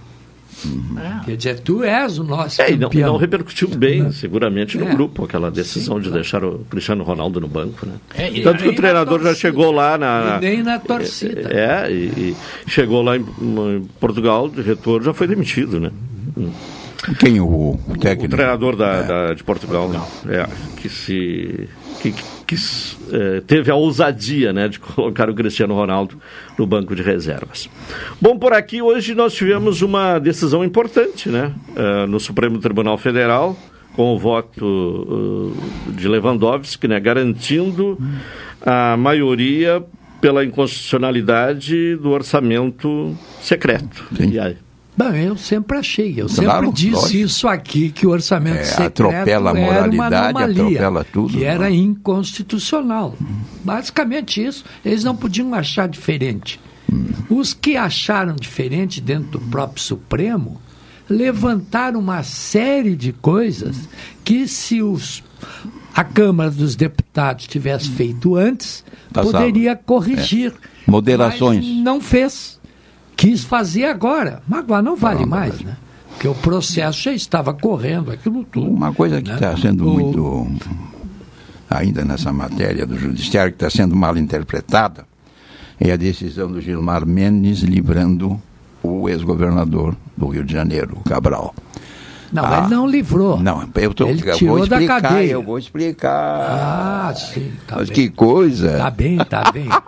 S23: Quer dizer, tu és o nosso
S1: É, e não, não repercutiu bem, seguramente, no
S23: É.
S1: grupo, aquela decisão de deixar o Cristiano Ronaldo no banco, né?
S24: É,
S1: Tanto que o
S24: na
S1: treinador já chegou lá na...
S23: E nem na torcida.
S1: É, e, e chegou lá em, em Portugal, de retorno, já foi demitido, né? Hum.
S22: Quem o, o
S1: O
S22: técnico?
S1: treinador da, da- de Portugal, né? É, que se. que, que, eh, teve a ousadia né, de colocar o Cristiano Ronaldo no banco de reservas. Bom, por aqui hoje nós tivemos uma decisão importante né, eh, no Supremo Tribunal Federal, com o voto eh, de Lewandowski, né, garantindo a maioria pela inconstitucionalidade do orçamento secreto. E aí?
S23: Bom, eu sempre achei, eu
S22: Claro,
S23: sempre disse
S22: lógico.
S23: isso aqui, que o orçamento
S22: É,
S23: secreto
S22: atropela a
S23: era uma
S22: moralidade,
S23: anomalia,
S22: atropela tudo,
S23: que era inconstitucional. Basicamente isso, eles não podiam achar diferente. Os que acharam diferente dentro do próprio Supremo levantaram uma série de coisas que se os, a Câmara dos Deputados tivesse feito antes,
S22: Passava.
S23: poderia corrigir.
S22: É. Moderações.
S23: Não fez. Quis fazer agora. Mas agora não vale mais, né? Porque o processo já estava correndo, aquilo tudo.
S22: Uma coisa que
S23: né?
S22: está sendo
S23: O-
S22: muito, ainda nessa matéria do judiciário, que está sendo mal interpretada, é a decisão do Gilmar Mendes livrando o ex-governador do Rio de Janeiro, Cabral.
S23: Não,
S22: Ah.
S23: ele não livrou.
S22: Não, eu, tô,
S23: Ele
S22: eu
S23: tirou
S22: vou
S23: da
S22: explicar,
S23: cadeia.
S22: eu vou explicar.
S23: Ah, sim. Tá
S22: Mas
S23: bem.
S22: que coisa.
S23: Tá bem, tá bem.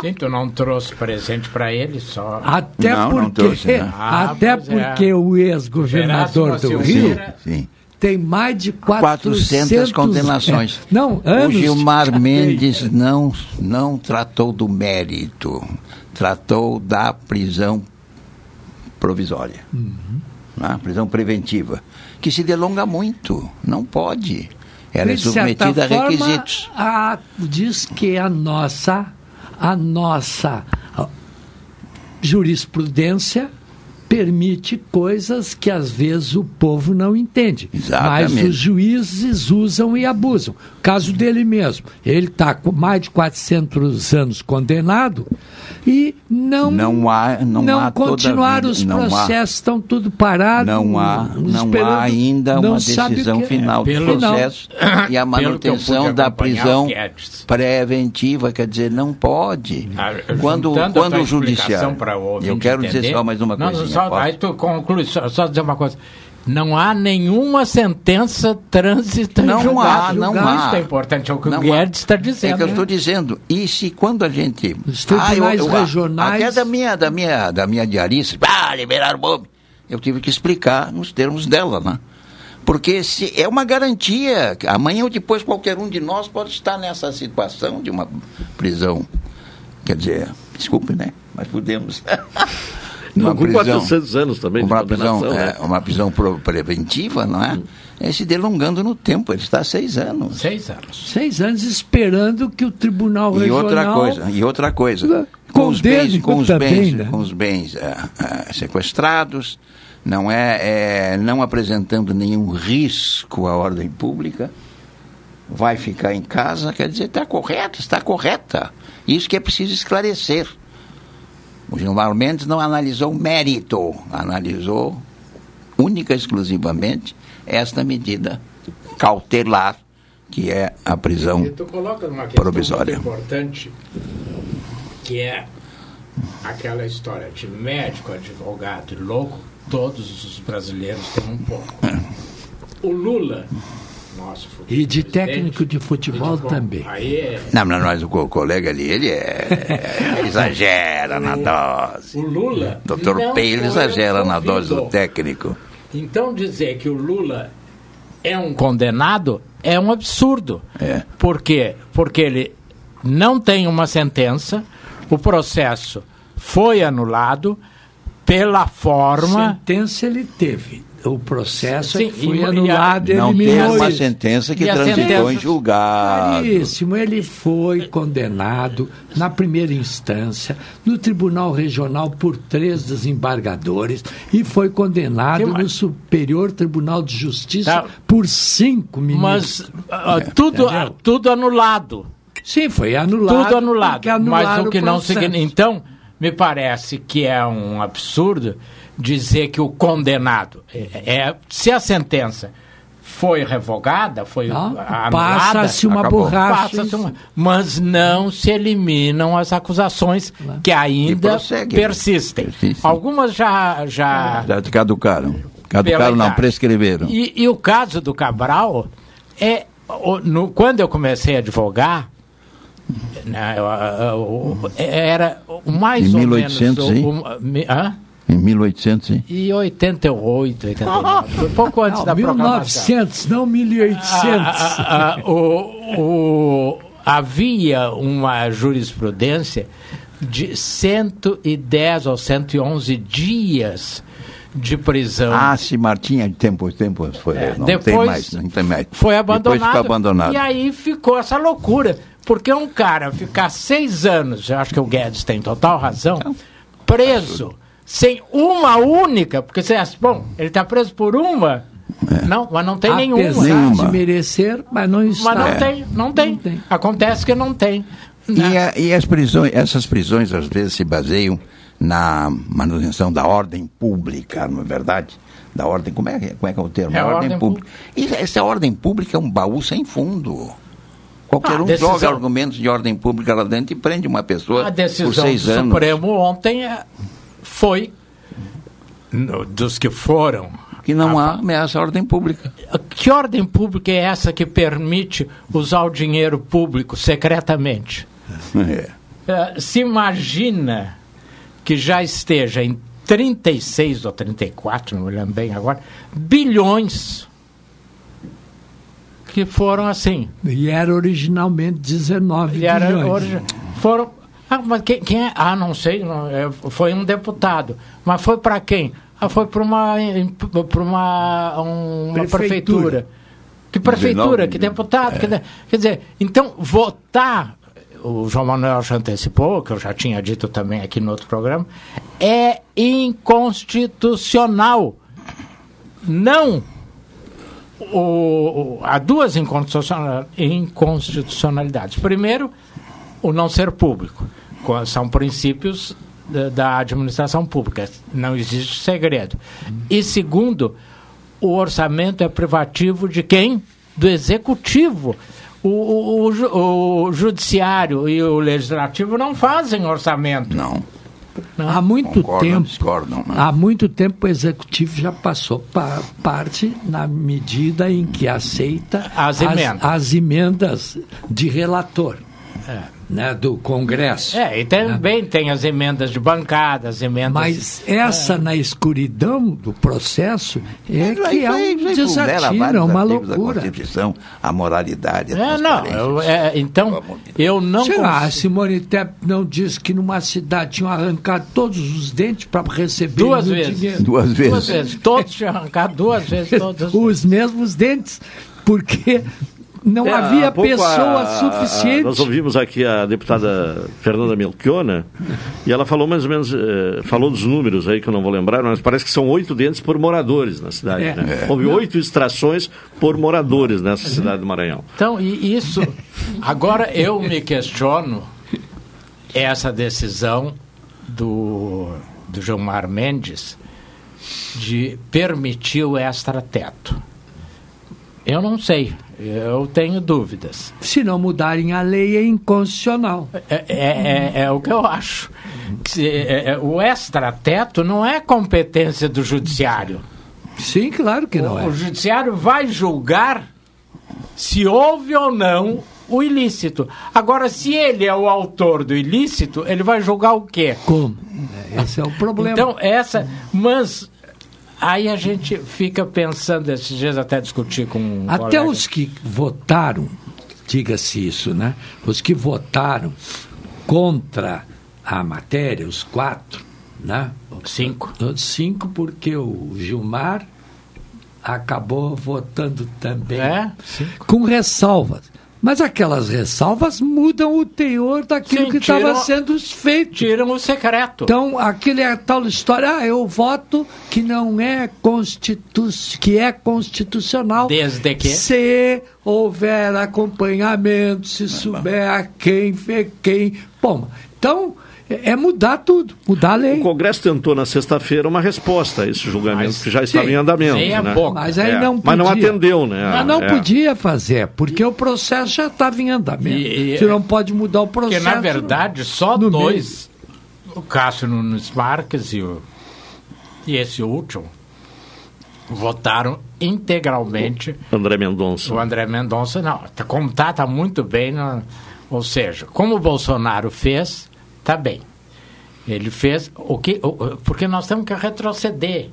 S24: Sim, tu não trouxe presente para ele só.
S23: Até
S22: Não, não
S23: porque,
S22: trouxe, né?
S24: Ah,
S23: até
S24: é.
S23: porque o ex-governador do Rio.
S22: Sim.
S23: tem mais de 400,
S22: 400 condenações.
S23: É, não, anos.
S22: O Gilmar
S23: de
S22: Mendes não, não tratou do mérito, tratou da prisão provisória,
S23: Uhum.
S22: Né? prisão preventiva, que se delonga muito, não pode. Ela é submetida a requisitos.
S23: a- diz que a nossa, a nossa jurisprudência permite coisas que às vezes o povo não entende.
S22: Exatamente.
S23: Mas os juízes usam e abusam. Caso dele mesmo. Ele está com mais de 400 anos condenado e não,
S22: Não há- não há
S23: continuaram os
S22: não há-
S23: processos, estão tudo parado.
S22: Não há, não há ainda
S23: não
S22: uma decisão
S23: que é.
S22: final do
S24: Pelo-
S22: processo e a manutenção da prisão preventiva, quer dizer, não pode.
S24: Ah,
S22: Quando, quando o judiciário. Eu quero dizer
S24: entender.
S22: só mais uma
S24: Não. Só,
S22: posso?
S24: aí tu conclui, só, só dizer uma coisa. Não há nenhuma sentença trânsito
S22: Não há, não há.
S24: Isso é importante, é o que
S22: Não
S24: o. Guedes está
S22: É
S24: dizendo.
S22: que eu estou
S24: né?
S22: dizendo. E se quando a gente.
S23: Os tribunais
S22: eu-
S23: regionais-
S22: Até da minha, da minha, da minha diarista. Ah, liberaram o bombe. Eu tive que explicar nos termos dela, né? Porque se é uma garantia. Amanhã ou depois qualquer um de nós pode estar nessa situação de uma prisão. Quer dizer, desculpe, né? Mas podemos.
S1: Não, com 400 anos também de
S22: uma prisão, é,
S1: né?
S22: uma prisão preventiva, não é? É se delongando no tempo. Ele está há seis anos.
S24: Seis anos.
S23: Seis anos esperando que o Tribunal
S22: E
S23: Regional...
S22: outra coisa, e outra coisa, com os bens, com os bens,
S23: né?
S22: com os bens sequestrados, não é, é, não apresentando nenhum risco à ordem pública, vai ficar em casa, quer dizer, está correto, está correta. Isso que é preciso esclarecer. O Gilmar Mendes não analisou o mérito, analisou única e exclusivamente esta medida cautelar, que é a prisão
S24: E tu coloca uma questão
S22: provisória.
S24: importante, que é aquela história de médico, advogado e louco, todos os brasileiros têm um pouco. O Lula,
S23: E de
S24: presidente,
S23: técnico de futebol
S24: bom,
S23: também.
S24: Aí é
S22: Não, mas o co- colega ali, ele é. exagera na dose.
S24: o Lula.
S22: Doutor
S24: não
S22: P, ele
S24: foi
S22: exagera na dose do técnico.
S24: Então dizer que o Lula é um condenado é um absurdo.
S22: É.
S24: Por quê? Porque ele não tem uma sentença, o processo foi anulado pela forma.
S23: Sentença ele teve. O processo
S24: Sim,
S23: é foi
S24: a-
S23: anulado
S22: Não tem uma
S23: isso.
S22: sentença que
S24: E
S22: transitou em julgado.
S23: Claríssimo, ele foi condenado na primeira instância no Tribunal Regional por três desembargadores e foi condenado no? Superior Tribunal de Justiça
S24: Tá.
S23: por cinco
S24: Mas
S23: ministros.
S24: ah, tudo,
S23: Entendeu?
S24: tudo anulado.
S23: Sim, foi anulado.
S24: tudo anulado. Mas o que não
S23: processo.
S24: significa. Então, me parece que é um absurdo dizer que o condenado é, é- se a sentença foi revogada, foi
S23: Não,
S24: anulada,
S23: passa-se uma
S22: acabou.
S23: borracha.
S24: passa-se uma- mas não se eliminam as acusações que ainda
S22: prossegue.
S24: persistem.
S22: Persistem.
S24: Algumas já já
S22: Já caducaram. Caducaram, não, prescreveram.
S24: E, e o caso do Cabral é. no- quando eu comecei a advogar, né, era o mais
S22: Em
S24: ou
S22: 1800
S24: menos.
S22: e?
S24: o- mi- hã?
S22: Em 1800, hein?
S24: E 88, 89. Foi pouco antes
S23: Não,
S24: da proclamação.
S23: 1900, não 1800.
S24: Ah, ah, o, o- havia uma jurisprudência de 110 ou 111 dias de prisão.
S22: Ah, se Martinha de tempos, tempos foi.
S24: É,
S22: não tem
S24: depois
S22: mais, não tem mais.
S24: Foi abandonado.
S22: Depois ficou abandonado.
S24: E aí ficou essa loucura. Porque um cara ficar seis anos, eu acho que o Guedes tem total razão, preso, sem uma única, porque você acha, bom, ele está preso por uma. Não, mas não tem nenhuma.
S23: Apesar de merecer, mas não está.
S24: Mas não
S22: É.
S24: tem, não tem. Acontece que não tem.
S22: E, a- e as prisões, essas prisões às vezes se baseiam na manutenção da ordem pública, não é verdade? Da ordem, como é, que- como é que é o termo?
S24: É
S22: A
S24: a
S22: ordem
S24: ordem
S22: pública. E essa ordem pública é um baú sem fundo. Qualquer
S24: Ah,
S22: um
S24: decisão-
S22: joga argumentos de ordem pública lá dentro e prende uma pessoa
S24: A
S22: por
S24: decisão
S22: seis
S24: do
S22: anos.
S24: Supremo ontem é- foi no- dos que foram.
S22: Que não há ameaça à ordem pública.
S24: Que ordem pública é essa que permite usar o dinheiro público secretamente?
S22: É.
S24: Eh, se imagina que já esteja em 36 ou 34, não me lembro bem agora, bilhões que foram assim.
S23: E era originalmente 19
S24: E era
S23: bilhões.
S24: origi- foram. Ah, mas quem, quem é? Ah, não sei. não, é, foi um deputado. Mas foi para quem? Ah, foi para uma, para uma, um- uma
S23: Prefeitura.
S24: prefeitura. Que prefeitura?
S22: 19
S24: Que deputado? que de- quer dizer, então, votar, o João Manuel já antecipou, que eu já tinha dito também aqui no outro programa, é inconstitucional. Não o, o- há duas inconstitucional- inconstitucionalidades. Primeiro, o não ser público. São princípios da, da administração pública. Não existe segredo. E segundo, o orçamento é privativo de quem? Do executivo. O, o- o o judiciário e o legislativo não fazem orçamento.
S22: Não.
S23: Há muito
S22: Concordam,
S23: tempo.
S22: discordam, né?
S23: Há muito tempo o executivo já passou pa- parte na medida em que aceita
S24: As emendas.
S23: as emendas de relator
S24: É.
S23: né, do Congresso.
S24: É, e também tem as emendas de bancada, as emendas.
S23: Mas essa na escuridão do processo é
S22: Isso
S23: que
S22: aí-
S23: é um desatino, é uma loucura.
S22: Constituição, a moralidade, a
S24: É, não, eu- é, então, eu não
S23: Sei lá, a Simone não disse que numa cidade tinham arrancado todos os dentes para receber
S24: Duas vezes.
S23: dinheiro.
S22: Duas vezes.
S24: Duas vezes. Todos tinham arrancado duas vezes. Todos.
S23: Os mesmos dentes, porque não
S1: É,
S23: havia pessoa
S1: a- a-
S23: suficiente.
S1: nós ouvimos aqui a deputada Fernanda Melchiona e ela falou mais ou menos, eh, falou dos números aí que eu não vou lembrar, mas parece que são oito dentes por moradores na cidade.
S24: É.
S1: né?
S24: É.
S1: Houve oito extrações por moradores nessa cidade do Maranhão.
S24: Então, e isso. Agora eu me questiono essa decisão do, do Gilmar Mendes de permitir o extrateto. Eu não sei, eu tenho dúvidas.
S23: Se não mudarem a lei, é inconstitucional.
S24: É, é- é- é o que eu acho. Se- é- é- o extrateto não é competência do judiciário.
S23: Sim, claro que não
S24: o,
S23: é.
S24: o judiciário vai julgar se houve ou não o ilícito. Agora, se ele é o autor do ilícito, ele vai julgar o quê?
S23: Como? Esse é o problema.
S24: Então, essa. Mas. Aí a gente fica pensando, esses dias até discuti com um
S23: Até
S24: colega.
S23: os que votaram, diga-se isso, né? Os que votaram contra a matéria, os quatro, né?
S24: Cinco.
S23: Cinco, porque o Gilmar acabou votando também.
S24: É?
S23: Com ressalvas. Mas aquelas ressalvas mudam o teor daquilo
S24: Sim,
S23: que estava sendo feito.
S24: Tiram o secreto.
S23: Então, aquele é tal história, ah, eu voto que não é constitu que é constitucional.
S24: Desde que?
S23: Se houver acompanhamento, se souber a quem quem. Bom, então é é mudar tudo, mudar a lei.
S1: O Congresso tentou na sexta-feira uma resposta a esse julgamento
S24: Mas-
S1: que já estava
S23: Sim,
S1: em andamento. né?
S24: boca.
S23: Mas aí
S1: É,
S23: não
S1: Mas não
S23: podia.
S1: atendeu, né?
S23: Mas não
S1: É.
S23: podia fazer, porque o processo já estava em andamento.
S24: E- e-
S23: Você não pode mudar o
S24: Porque,
S23: processo.
S24: na verdade, só
S23: no
S24: dois, o Cássio Nunes Marques e, o, e esse último, votaram integralmente
S1: André Mendonça.
S24: o André Mendonça. Não, tá- como tá, tá muito bem. ou seja, como o Bolsonaro fez, tá bem. Ele fez o que. o- porque nós temos que retroceder.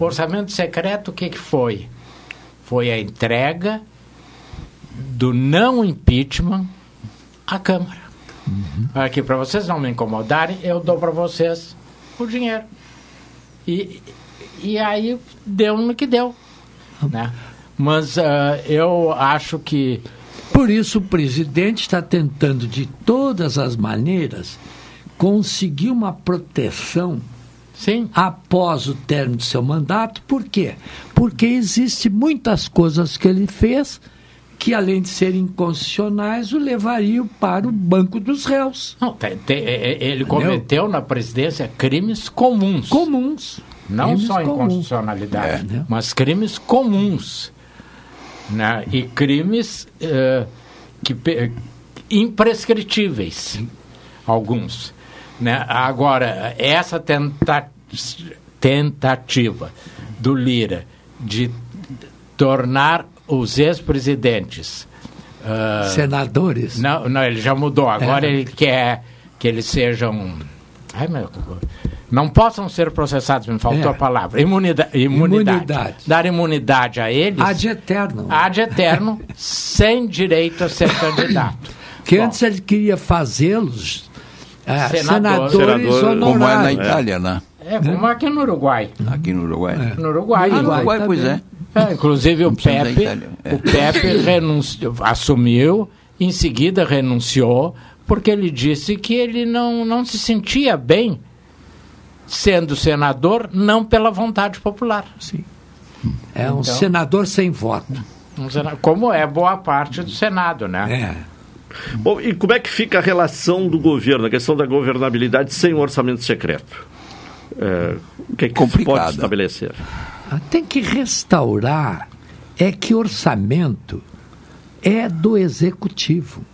S24: O orçamento secreto, o que, que foi? Foi a entrega do não impeachment à Câmara. Aqui, para vocês não me incomodarem, eu dou para vocês o dinheiro. E, e aí deu no que deu. Né? Mas ah, eu acho que.
S23: Por isso, o presidente está tentando, de todas as maneiras, conseguir uma proteção
S24: Sim.
S23: após o término do seu mandato. Por quê? Porque existe muitas coisas que ele fez que, além de serem inconstitucionais, o levariam para o banco dos réus.
S24: Não, tem- tem- é- é- ele cometeu na presidência crimes comuns.
S23: Comuns.
S24: Não
S23: Crimes
S24: só
S23: comuns.
S24: inconstitucionalidade,
S23: É.
S24: mas crimes comuns. Né? E crimes eh, que, imprescritíveis, alguns. Né? Agora, essa tenta- tentativa do Lira de tornar os ex-presidentes ah,
S23: Senadores.
S24: não, não, ele já mudou. Agora
S23: É.
S24: ele quer que eles sejam. Ai, meu, não possam ser processados, me faltou
S23: É.
S24: a palavra. Imunida, imunidade.
S23: Imunidade.
S24: Dar imunidade a eles.
S23: Ad eterno.
S24: Ad eterno, sem direito a ser candidato.
S23: Que antes ele queria fazê-los
S24: Senador.
S23: senadores
S24: Senador,
S23: honorários.
S22: Como é na Itália, né?
S24: É, como aqui no Uruguai.
S22: Aqui no Uruguai.
S24: No Uruguai.
S22: No Uruguai, pois é.
S24: É, inclusive o Pepe,
S22: é.
S24: o Pepe renunciou, assumiu, em seguida renunciou, porque ele disse que ele não, não se sentia bem sendo senador, não pela vontade popular.
S23: Sim. É um
S24: Então-
S23: senador sem voto.
S24: Um sena- Como é boa parte do Senado, né?
S23: É.
S1: Bom, e como é que fica a relação do governo, a questão da governabilidade sem um orçamento secreto? É, o que, é que se pode
S22: Complicado.
S1: estabelecer?
S23: Ah, Tem que restaurar. É que orçamento é do executivo.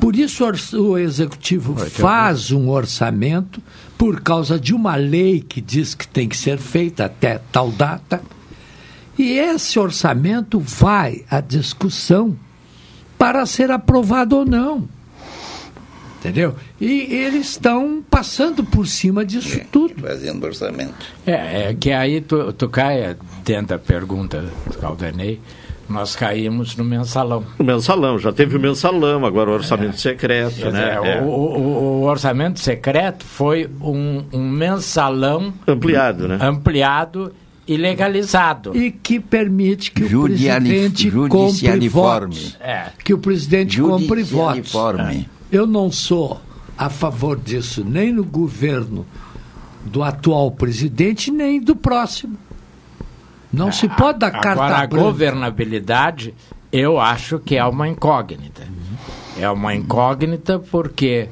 S23: Por isso o executivo faz um orçamento por causa de uma lei que diz que tem que ser feita até tal data. E esse orçamento vai à discussão para ser aprovado ou não. Entendeu? E eles estão passando por cima disso tudo.
S22: Fazendo orçamento.
S24: É, é que aí tu, tu cai dentro da pergunta do Caldenei, nós caímos no mensalão.
S1: O mensalão, já teve o mensalão, agora o orçamento secreto,
S24: Quer
S1: né? É.
S24: o, o- o orçamento secreto foi um, um mensalão
S1: Ampliado, né?
S24: ampliado e legalizado.
S23: E que permite que o presidente compre votos.
S24: É.
S23: Que o presidente compre votos.
S22: Judicialiforme.
S23: Eu não sou a favor disso, nem no governo do atual presidente, nem do próximo. Não se pode dar carta
S24: Agora, a
S23: branca.
S24: governabilidade, eu acho que é uma incógnita. É uma incógnita porque,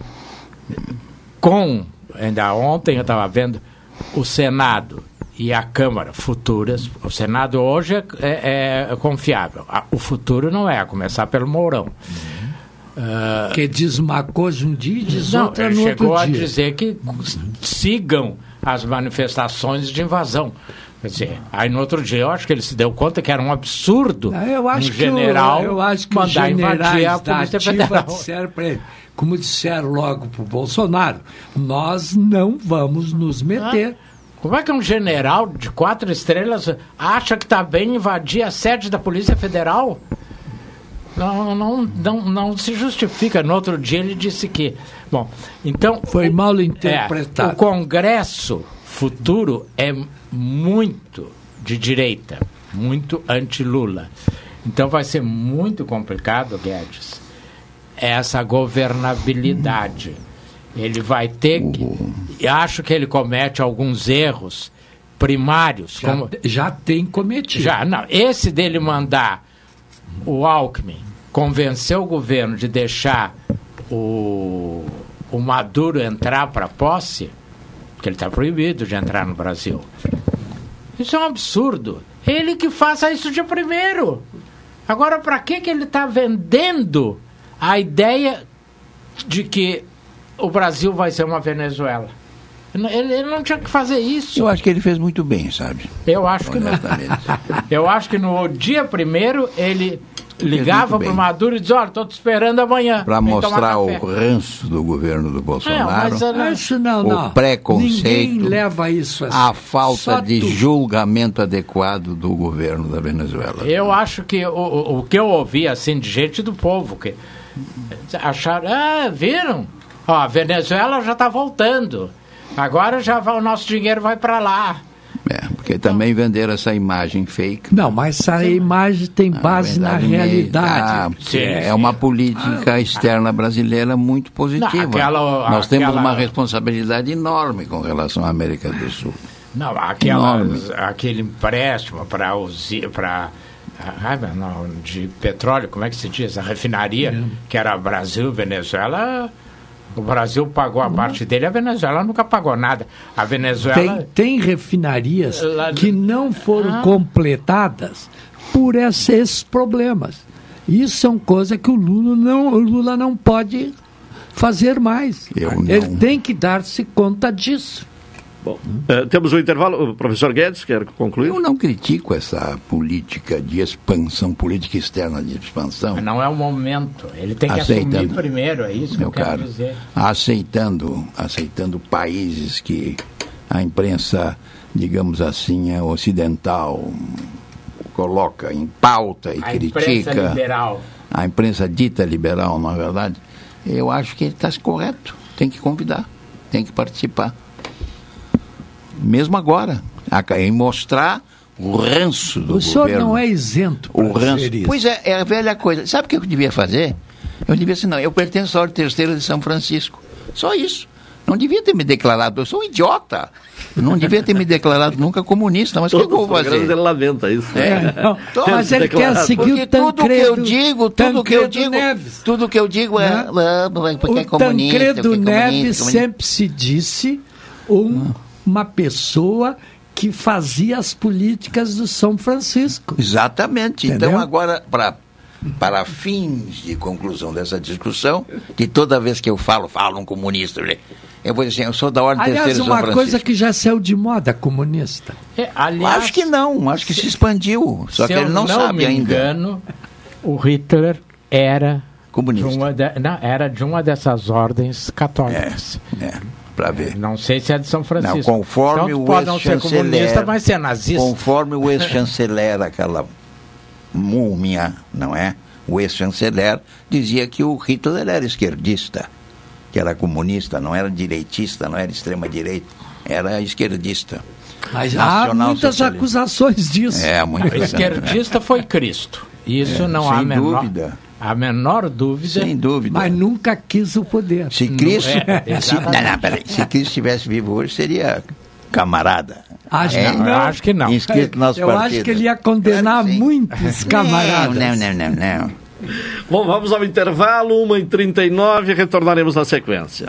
S24: com. Ainda ontem eu estava vendo o Senado e a Câmara futuras. O Senado hoje é, é- é confiável. A- O futuro não é, a começar pelo Mourão. Ah,
S23: Que diz uma coisa um dia e diz
S24: não,
S23: outra
S24: ele
S23: no
S24: chegou
S23: outro
S24: a
S23: dia.
S24: dizer que sigam as manifestações de invasão. Quer dizer, aí no outro dia eu acho que ele se deu conta que era um absurdo
S23: Ah, Eu acho
S24: um
S23: que
S24: general
S23: o, eu acho que
S24: mandar invadir a Polícia Federal.
S23: disseram para ele, como disseram logo para o Bolsonaro, nós não vamos nos meter.
S24: Como é que um general de quatro estrelas acha que está bem invadir a sede da Polícia Federal? Não, não, não, não se justifica. No outro dia ele disse que. Bom, então.
S23: Foi mal
S24: É,
S23: interpretado.
S24: o Congresso futuro é muito de direita, muito anti-Lula. Então vai ser muito complicado, Guedes, essa governabilidade. Ele vai ter que. e Acho que ele comete alguns erros primários.
S23: Já,
S24: como,
S23: já tem cometido.
S24: já, não. Esse dele mandar o Alckmin convencer o governo de deixar o, o Maduro entrar para posse, porque ele está proibido de entrar no Brasil. Isso é um absurdo. Ele que faça isso de primeiro. Agora, para que, que ele está vendendo a ideia de que o Brasil vai ser uma Venezuela? Ele, ele não tinha que fazer isso.
S22: Eu acho que ele fez muito bem, sabe?
S24: Eu acho que não. Eu acho que no dia primeiro ele ligava para o. Maduro e dizia, olha, estou te esperando amanhã.
S22: Para mostrar o
S24: café."
S22: ranço do governo do Bolsonaro,
S24: mas, uh,
S23: Isso não,
S22: o
S23: não.
S22: preconceito,
S23: Ninguém leva isso assim.
S22: a falta
S23: Só
S22: de
S23: tu.
S22: julgamento adequado do governo da Venezuela.
S24: Eu acho que o, o, o que eu ouvi assim de gente do povo que acharam, ah, viram? Ó, a Venezuela já está voltando. Agora já vai, o nosso dinheiro vai para lá.
S22: É, porque também venderam essa imagem fake.
S23: Não, mas essa imagem tem base na
S22: verdade,
S23: realidade.
S22: ah, é uma política externa brasileira muito positiva.
S24: Não, aquela-
S22: Nós temos
S24: aquela-
S22: uma responsabilidade enorme com relação à América do Sul.
S24: Não, aquela,
S22: Enorme.
S24: aquele empréstimo para para não, de petróleo, como é que se diz? A refinaria, que era Brasil, Venezuela. O Brasil pagou a parte dele, a Venezuela nunca pagou nada. A Venezuela.
S23: Tem, tem refinarias
S24: Lá-
S23: que não foram
S24: Ah.
S23: completadas por esses, problemas. Isso são coisas que o Lula não, o Lula não pode fazer mais. Ele tem que dar-se conta disso.
S1: Bom, eh, temos o intervalo. O professor Guedes, quer concluir?
S22: Eu não critico essa política de expansão, política externa de expansão.
S24: Mas não é o momento. Ele tem que
S22: Aceitando.
S24: assumir primeiro, é isso que
S22: meu
S24: eu quero
S22: caro,
S24: dizer.
S22: aceitando, aceitando países que a imprensa, digamos assim, é ocidental coloca em pauta e
S24: A imprensa
S22: critica.
S24: liberal.
S22: A imprensa dita liberal, na verdade. Eu acho que ele está correto. Tem que convidar, tem que participar. Mesmo agora, em mostrar o ranço do
S23: O senhor
S22: governo.
S23: não é isento
S22: O ranço. Pois é, é a velha coisa. Sabe o que eu devia fazer? Eu devia assim, não, eu pertenço à Ordem Terceira de São Francisco. Só isso. Não devia ter me declarado, eu sou um idiota. Eu não devia ter me declarado nunca comunista, mas o que, que eu vou fazer?
S1: Ele lamenta isso.
S22: É.
S23: Não, mas ele quer
S22: declarados.
S23: seguir
S22: Porque
S23: o
S22: tudo que eu
S23: Tancredo-
S22: digo, tudo que eu
S23: Tancredo
S22: digo,
S23: Neves.
S22: tudo que eu digo é,
S23: Né?
S22: ah, porque é
S23: o
S22: comunista,
S23: Tancredo
S22: porque é
S23: Neves
S22: comunista, comunista.
S23: sempre se disse um- uma pessoa que fazia as políticas do São Francisco.
S22: Exatamente.
S23: Entendeu?
S22: Então, agora, pra, para fins de conclusão dessa discussão, que toda vez que eu falo, falo um comunista, eu vou dizer assim, eu sou da Ordem
S23: Aliás,
S22: Terceira São
S23: uma
S22: Francisco.
S23: coisa que já saiu de moda comunista.
S24: É, aliás,
S22: Acho que não, acho que se expandiu. Só
S24: se
S22: que ele
S24: eu
S22: não, sabe
S24: me
S22: ainda.
S24: engano, o Hitler era
S22: Comunista.
S24: De uma de- não, era de uma dessas ordens católicas.
S22: É, para ver.
S24: Não sei se é de São Francisco.
S22: Não, conforme
S24: então,
S22: o
S24: pode não ser comunista,
S22: ex-chanceler,
S24: mas ser nazista.
S22: conforme o ex-chanceler, aquela múmia, não é? O ex-chanceler dizia que o Hitler era esquerdista, que era comunista, não era direitista, não era extrema-direita, era esquerdista.
S23: Mas há muitas acusações disso.
S22: É, muito
S24: O esquerdista foi Cristo. Isso
S22: É,
S24: não
S22: sem
S24: há menor,
S22: dúvida.
S24: A menor dúvida.
S22: Sem dúvida.
S23: Mas nunca quis o poder.
S22: Se Cristo,
S24: é,
S22: se, não, não, peraí, se Cristo estivesse vivo hoje, seria camarada.
S23: Acho
S22: É,
S23: que não.
S24: Eu acho que não.
S22: Inscrito no nosso
S23: Eu
S22: partido.
S23: acho que ele ia condenar muitos camaradas.
S22: Não, não, não, não, não.
S1: Bom, vamos ao intervalo, 1h39, retornaremos na sequência.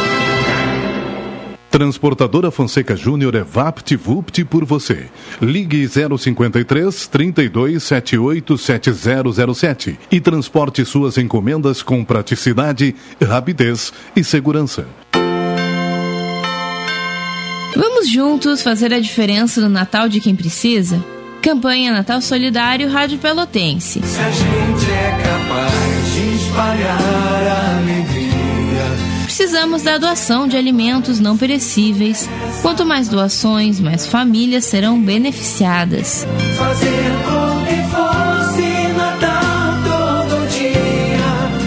S25: Transportadora Fonseca Júnior é VaptVupt por você. Ligue 053 32 78 7007 e transporte suas encomendas com praticidade, rapidez e segurança.
S3: Vamos juntos fazer a diferença no Natal de quem precisa? Campanha Natal Solidário Rádio Pelotense.
S10: Se a gente é capaz de espalhar.
S3: Precisamos da doação de alimentos não perecíveis. Quanto mais doações, mais famílias serão beneficiadas.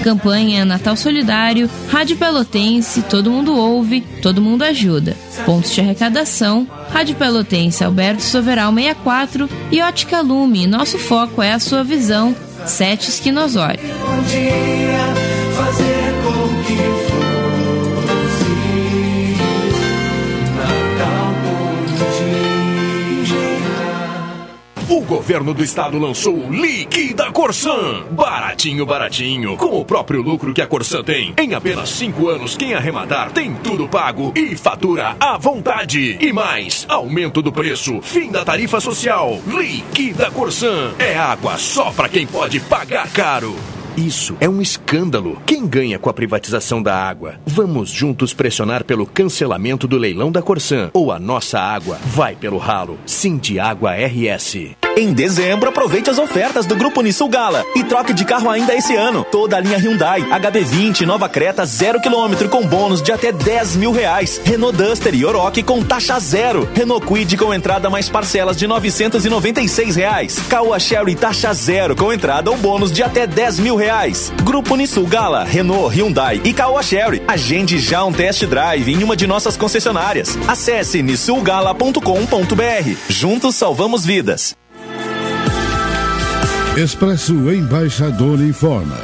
S3: Campanha Natal Solidário, Rádio Pelotense, todo mundo ouve, todo mundo ajuda. Pontos de arrecadação, Rádio Pelotense Alberto Soveral 64 e Ótica Lume. Nosso foco é a sua visão. Sete Esquinosório.
S26: O governo do estado lançou o Liquida Corsan. Baratinho, baratinho. Com o próprio lucro que a Corsan tem. Em apenas cinco anos, quem arrematar tem tudo pago e fatura à vontade. E mais, aumento do preço, fim da tarifa social. Liquida Corsan. É água só pra quem pode pagar caro.
S8: Isso é um escândalo. Quem ganha com a privatização da água? Vamos juntos pressionar pelo cancelamento do leilão da Corsan. Ou a nossa água vai pelo ralo. Sim de Água RS.
S20: Em dezembro, aproveite as ofertas do Grupo Nissul Gala e troque de carro ainda esse ano. Toda a linha Hyundai, HB20, Nova Creta, 0 km com bônus de até 10 mil reais. Renault Duster e Oroch com taxa zero. Renault Kwid com entrada mais parcelas de 996 reais. Caoa Sherry taxa zero com entrada ou bônus de até 10 mil reais. Grupo Nissul Gala, Renault, Hyundai e Caoa Sherry. Agende já um test drive em uma de nossas concessionárias. Acesse nissulgala.com.br. Juntos salvamos vidas.
S11: Expresso Embaixador informa.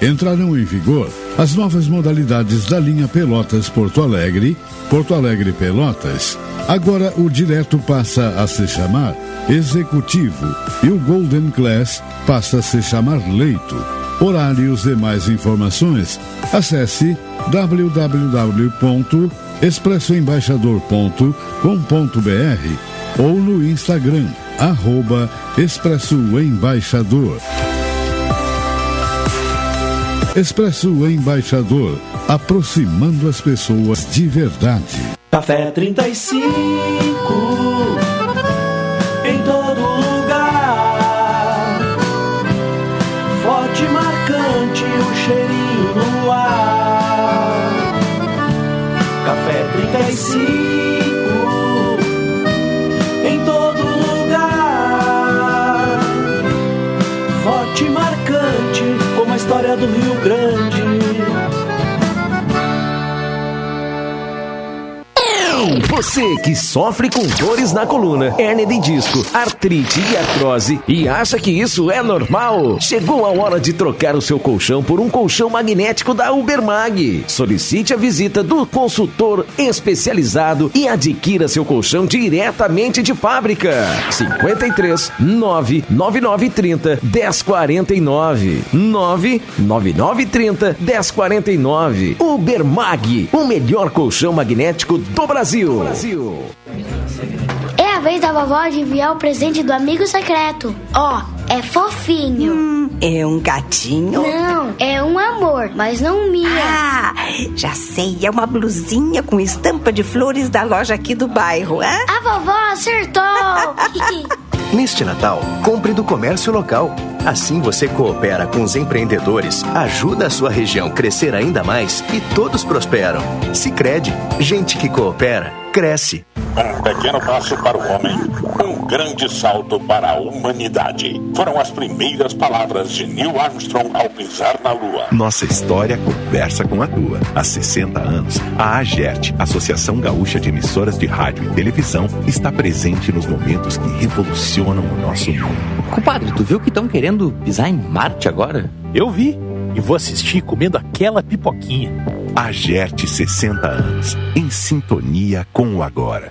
S11: Entrarão em vigor as novas modalidades da linha Pelotas Porto Alegre, Porto Alegre Pelotas. Agora o direto passa a se chamar Executivo e o Golden Class passa a se chamar Leito. Horários e mais informações, acesse www.expressoembaixador.com.br ou no Instagram, arroba Expresso Embaixador. Expresso Embaixador, aproximando as pessoas de verdade.
S10: Café 35
S27: Você que sofre com dores na coluna, hernia de disco, artrite e artrose e acha que isso é normal? Chegou a hora de trocar o seu colchão por um colchão magnético da Ubermag. Solicite a visita do consultor especializado e adquira seu colchão diretamente de fábrica. 53 99930 1049 99930 1049 Ubermag, o melhor colchão magnético do Brasil.
S28: É a vez da vovó de enviar o presente do amigo secreto. Ó, é fofinho.
S29: É um gatinho?
S28: Não, é um amor, mas não minha.
S29: Ah, já sei, é uma blusinha com estampa de flores da loja aqui do bairro, é?
S28: A vovó acertou!
S8: Neste Natal, compre do comércio local. Assim você coopera com os empreendedores, ajuda a sua região crescer ainda mais e todos prosperam. Sicredi, gente que coopera, cresce.
S30: Um pequeno passo para o homem, um grande salto para a humanidade. Foram as primeiras palavras de Neil Armstrong ao pisar na Lua.
S13: Nossa história conversa com a tua. Há 60 anos, a AGERT, Associação Gaúcha de Emissoras de Rádio e Televisão, está presente nos momentos que revolucionam o nosso mundo.
S31: Compadre, tu viu que estão querendo pisar em Marte agora?
S32: Eu vi. E vou assistir comendo aquela pipoquinha.
S13: AGERT 60 anos, em sintonia com o agora.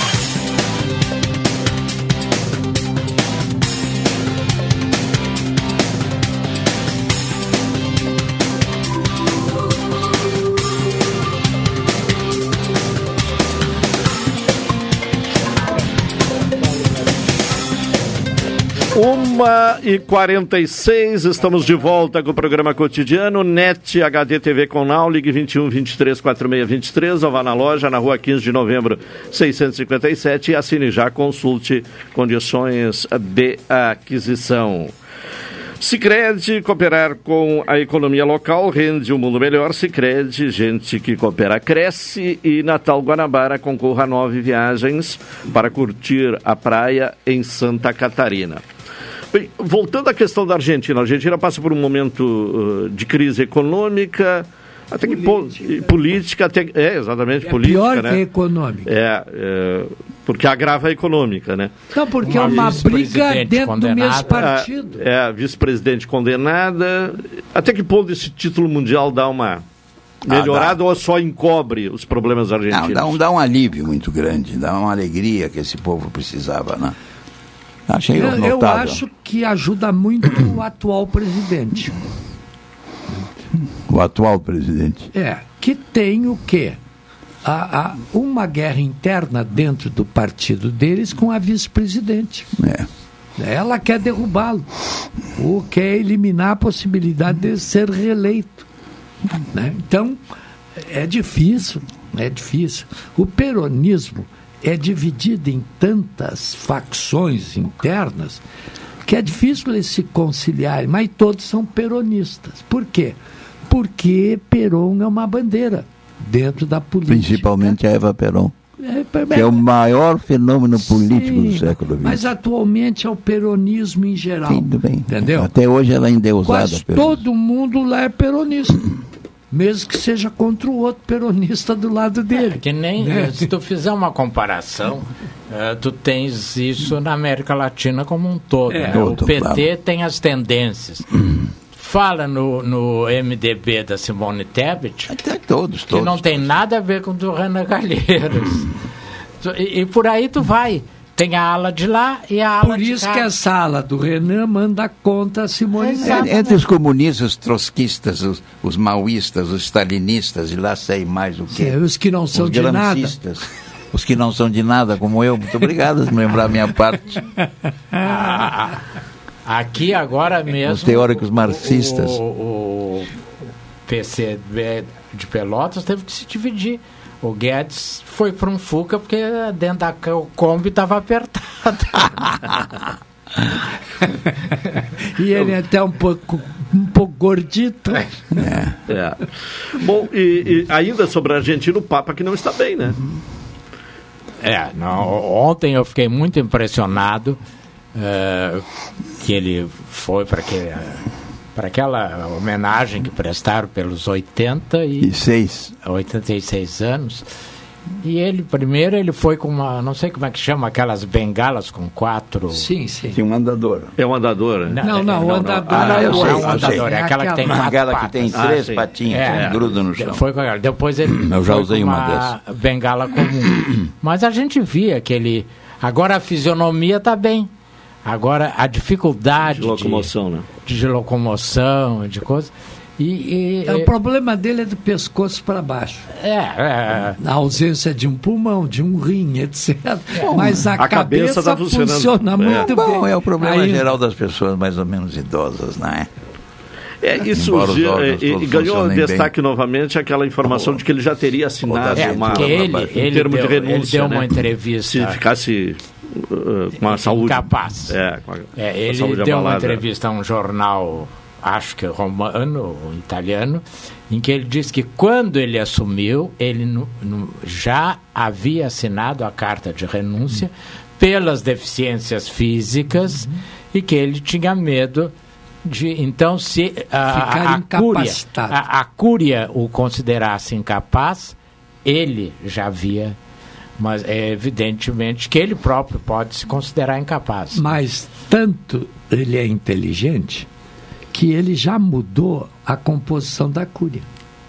S1: Uma e 46 estamos de volta com o programa cotidiano NET HD TV com Now, ligue 21 23 46 23 ou vá na loja na rua 15 de novembro 657 e assine já, consulte condições de aquisição. Sicredi cooperar com a economia local rende um mundo melhor. Sicredi, gente que coopera cresce e Natal Guanabara concorra a nove viagens para curtir a praia em Santa Catarina. Bem, voltando à questão da Argentina, a Argentina passa por um momento uh, de crise econômica, até que política, política até, é exatamente
S23: É
S1: política,
S23: pior
S1: né?
S23: que econômica.
S1: É, é, porque agrava a econômica, né?
S23: Não, porque é uma briga dentro do mesmo partido.
S1: É, a vice-presidente condenada. Até que ponto esse título mundial dá uma melhorada ou só encobre os problemas argentinos?
S22: Não, dá, um, dá um alívio muito grande, dá uma alegria que esse povo precisava, né? Achei
S23: Eu, eu acho que ajuda muito o atual presidente.
S22: O atual presidente.
S23: É, que tem o quê? A, a- uma guerra interna dentro do partido deles com a vice-presidente.
S22: É.
S23: Ela quer derrubá-lo. Ou quer eliminar a possibilidade de ser reeleito. né? Então, é difícil, é difícil. O peronismo é dividido em tantas facções internas que é difícil eles se conciliarem, mas todos são peronistas. Por quê? Porque Peron é uma bandeira dentro da política.
S22: Principalmente a Eva Peron.
S23: É,
S22: Que é o maior fenômeno político do
S23: Sim,
S22: século XX.
S23: Mas atualmente é o peronismo em geral.
S22: Tudo bem.
S23: Entendeu?
S22: Até hoje ela é endeusada.
S23: Quase todo mundo lá é peronista. Mesmo que seja contra o outro peronista do lado dele.
S24: É que nem
S23: Né?
S24: se tu fizer uma comparação, eh, tu tens isso na América Latina como um todo.
S23: É.
S24: né? O PT
S22: claro.
S24: tem as tendências. Fala no, no MDB da Simone Tebet,
S22: todos,
S24: que
S22: todos,
S24: não tem nada a ver com o do Renan Calheiros. e, e por aí tu vai. Tem a ala de lá e a ala
S23: Por
S24: de
S23: isso
S24: cá.
S23: que essa ala do Renan manda contra a Simone
S24: Exato.
S23: Tebet.
S22: Entre os comunistas, os trotskistas, os, os maoístas, os stalinistas, e lá sei mais o que.
S23: É, os que não são
S22: os
S23: de nada.
S22: Os que não são de nada, como eu. Muito obrigado por lembrar a minha parte.
S24: Ah, Aqui agora mesmo.
S22: Os teóricos marxistas.
S24: O, o PCB de Pelotas teve que se dividir. O Guedes foi para um Fuca porque dentro da Kombi estava apertado.
S23: E ele é até um pouco, um pouco gordito.
S1: É. Bom, e, e ainda sobre a Argentina, o Papa que não está bem, né?
S24: É, não, ontem eu fiquei muito impressionado eh, que ele foi para aquele, para aquela homenagem que prestaram pelos 80 e 86 anos. E ele, primeiro, ele foi com uma, não sei como é que chama, aquelas bengalas com quatro...
S23: Sim, sim.
S22: Tinha um andador.
S1: É um andador, né?
S23: Não, não, o andador
S24: Ah, não,
S22: eu
S24: não
S22: sei,
S24: é um andador, é aquela que tem quatro
S22: que
S24: patas.
S22: tem
S24: Ah,
S22: três
S24: sim.
S22: patinhas, que gruda no chão.
S24: Foi com aquela. Depois ele
S22: Eu já usei
S24: com
S22: uma
S24: bengala comum. Mas a gente via que ele. Agora a fisionomia está bem. Agora a dificuldade
S1: De locomoção, né?
S24: de, de locomoção, de coisa. E, e-
S23: É, o problema dele é do pescoço para baixo.
S24: é, é,
S23: A ausência de um pulmão, de um rim, etc. Mas a,
S1: a cabeça
S23: cabeça,
S1: tá funcionando.
S23: funciona
S1: É.
S23: muito
S22: Bom,
S23: bem.
S22: é o problema
S23: Ainda.
S22: geral das pessoas mais ou menos idosas, não é?
S1: É,
S22: os
S1: de-
S22: órgãos
S1: e- e ganhou destaque novamente aquela informação de que ele já teria assinado
S24: É,
S1: uma,
S24: ele-
S1: um
S24: ele
S1: termo
S24: deu-
S1: de
S24: ele
S1: renúncia.
S24: deu uma
S1: né?
S24: entrevista-
S1: Se ficasse uh, com a saúde.
S24: Incapaz.
S1: É, com a, com
S24: É,
S1: a
S24: ele
S1: saúde
S24: deu uma entrevista a um jornal, acho que romano ou italiano, em que ele disse que quando ele assumiu, ele nu- nu- já havia assinado a carta de renúncia pelas deficiências físicas e que ele tinha medo de então se a,
S23: Ficar
S24: a, cúria a, a cúria o considerasse incapaz ele já havia mas é evidentemente que ele próprio pode se considerar incapaz
S23: Mas tanto ele é inteligente que ele já mudou a composição da cúria.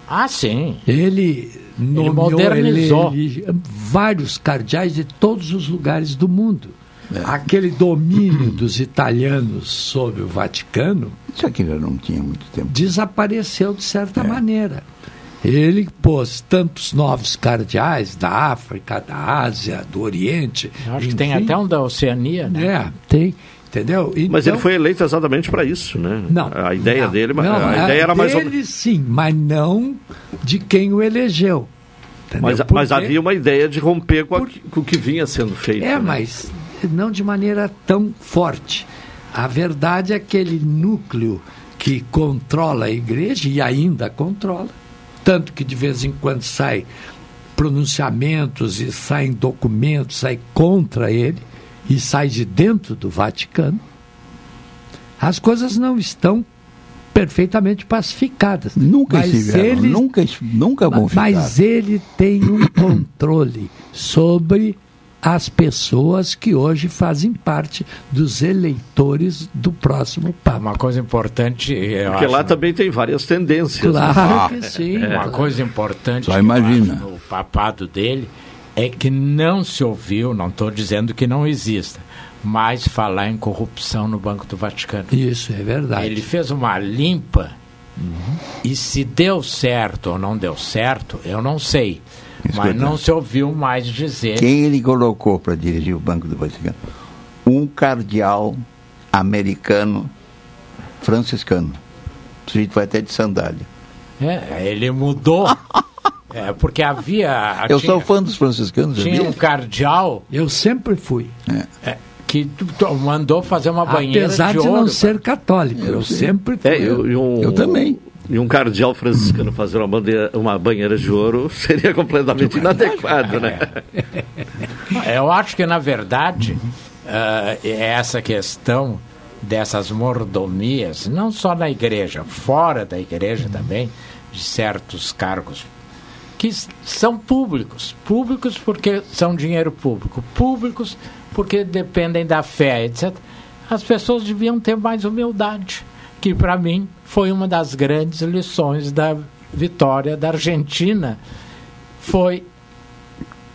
S24: Ah, sim.
S23: Ele nomeou
S24: modernizou.
S23: ele- vários cardeais de todos os lugares do mundo.
S22: É.
S23: Aquele domínio dos italianos sobre o Vaticano
S22: Isso aqui já não tinha muito tempo.
S23: desapareceu de certa
S22: É.
S23: maneira. Ele pôs tantos novos cardeais da África, da Ásia, do Oriente.
S24: Eu acho que tem
S23: enfim.
S24: até um da Oceania né
S23: É, tem. Entendeu?
S1: Mas
S23: Então-
S1: ele foi eleito exatamente para isso, né?
S23: Não.
S1: A ideia
S23: não,
S1: dele,
S23: não,
S1: a ideia era mais ou
S23: dele, sim, mas não de quem o elegeu.
S1: Mas, mas havia uma ideia de romper com, a- com o que vinha sendo feito.
S23: É,
S1: né?
S23: mas não de maneira tão forte. A verdade é aquele núcleo que controla a igreja e ainda controla, tanto que de vez em quando sai pronunciamentos e saem documentos, sai contra ele e sai de dentro do Vaticano. As coisas não estão perfeitamente pacificadas.
S22: Nunca
S23: mas
S22: estiveram,
S23: ele,
S22: nunca, nunca vão ficar.
S23: mas ele tem um controle sobre as pessoas que hoje fazem parte dos eleitores do próximo Papa.
S24: uma coisa importante eu
S1: Porque
S24: acho,
S1: lá também tem várias tendências.
S23: Claro
S1: né?
S23: que sim.
S24: uma
S23: claro.
S24: coisa importante
S22: Só
S24: que eu
S22: imagina.
S24: acho no papado dele é que não se ouviu não estou dizendo que não exista mas falar em corrupção no Banco do Vaticano
S23: Isso é verdade.
S24: Ele fez uma limpa e se deu certo ou não deu certo, eu não sei. Mas
S22: Escuta.
S24: não se ouviu mais dizer.
S22: Quem ele colocou para dirigir o Banco do Vaticano? Um cardeal americano franciscano. O sujeito vai até de sandália.
S24: É, ele mudou. é, porque havia.
S22: Eu
S24: tinha,
S22: sou fã dos franciscanos,
S24: Tinha
S22: sabia?
S24: um cardeal
S23: Eu sempre fui.
S24: é, que tu- tu- mandou fazer uma banheira
S23: Apesar
S24: de
S23: de,
S24: ouro.
S23: não ser católico. Eu, sempre fui.
S1: É, eu, e um,
S22: Eu também.
S1: E um cardeal franciscano fazer uma, bandeira, uma banheira de ouro seria completamente inadequado, né?
S24: Eu acho que, na verdade, eh, essa questão dessas mordomias, não só na igreja, fora da igreja também, de certos cargos que são públicos. Públicos porque são dinheiro público. Públicos porque dependem da fé, etc. As pessoas deviam ter mais humildade, que para mim foi uma das grandes lições da vitória da Argentina. Foi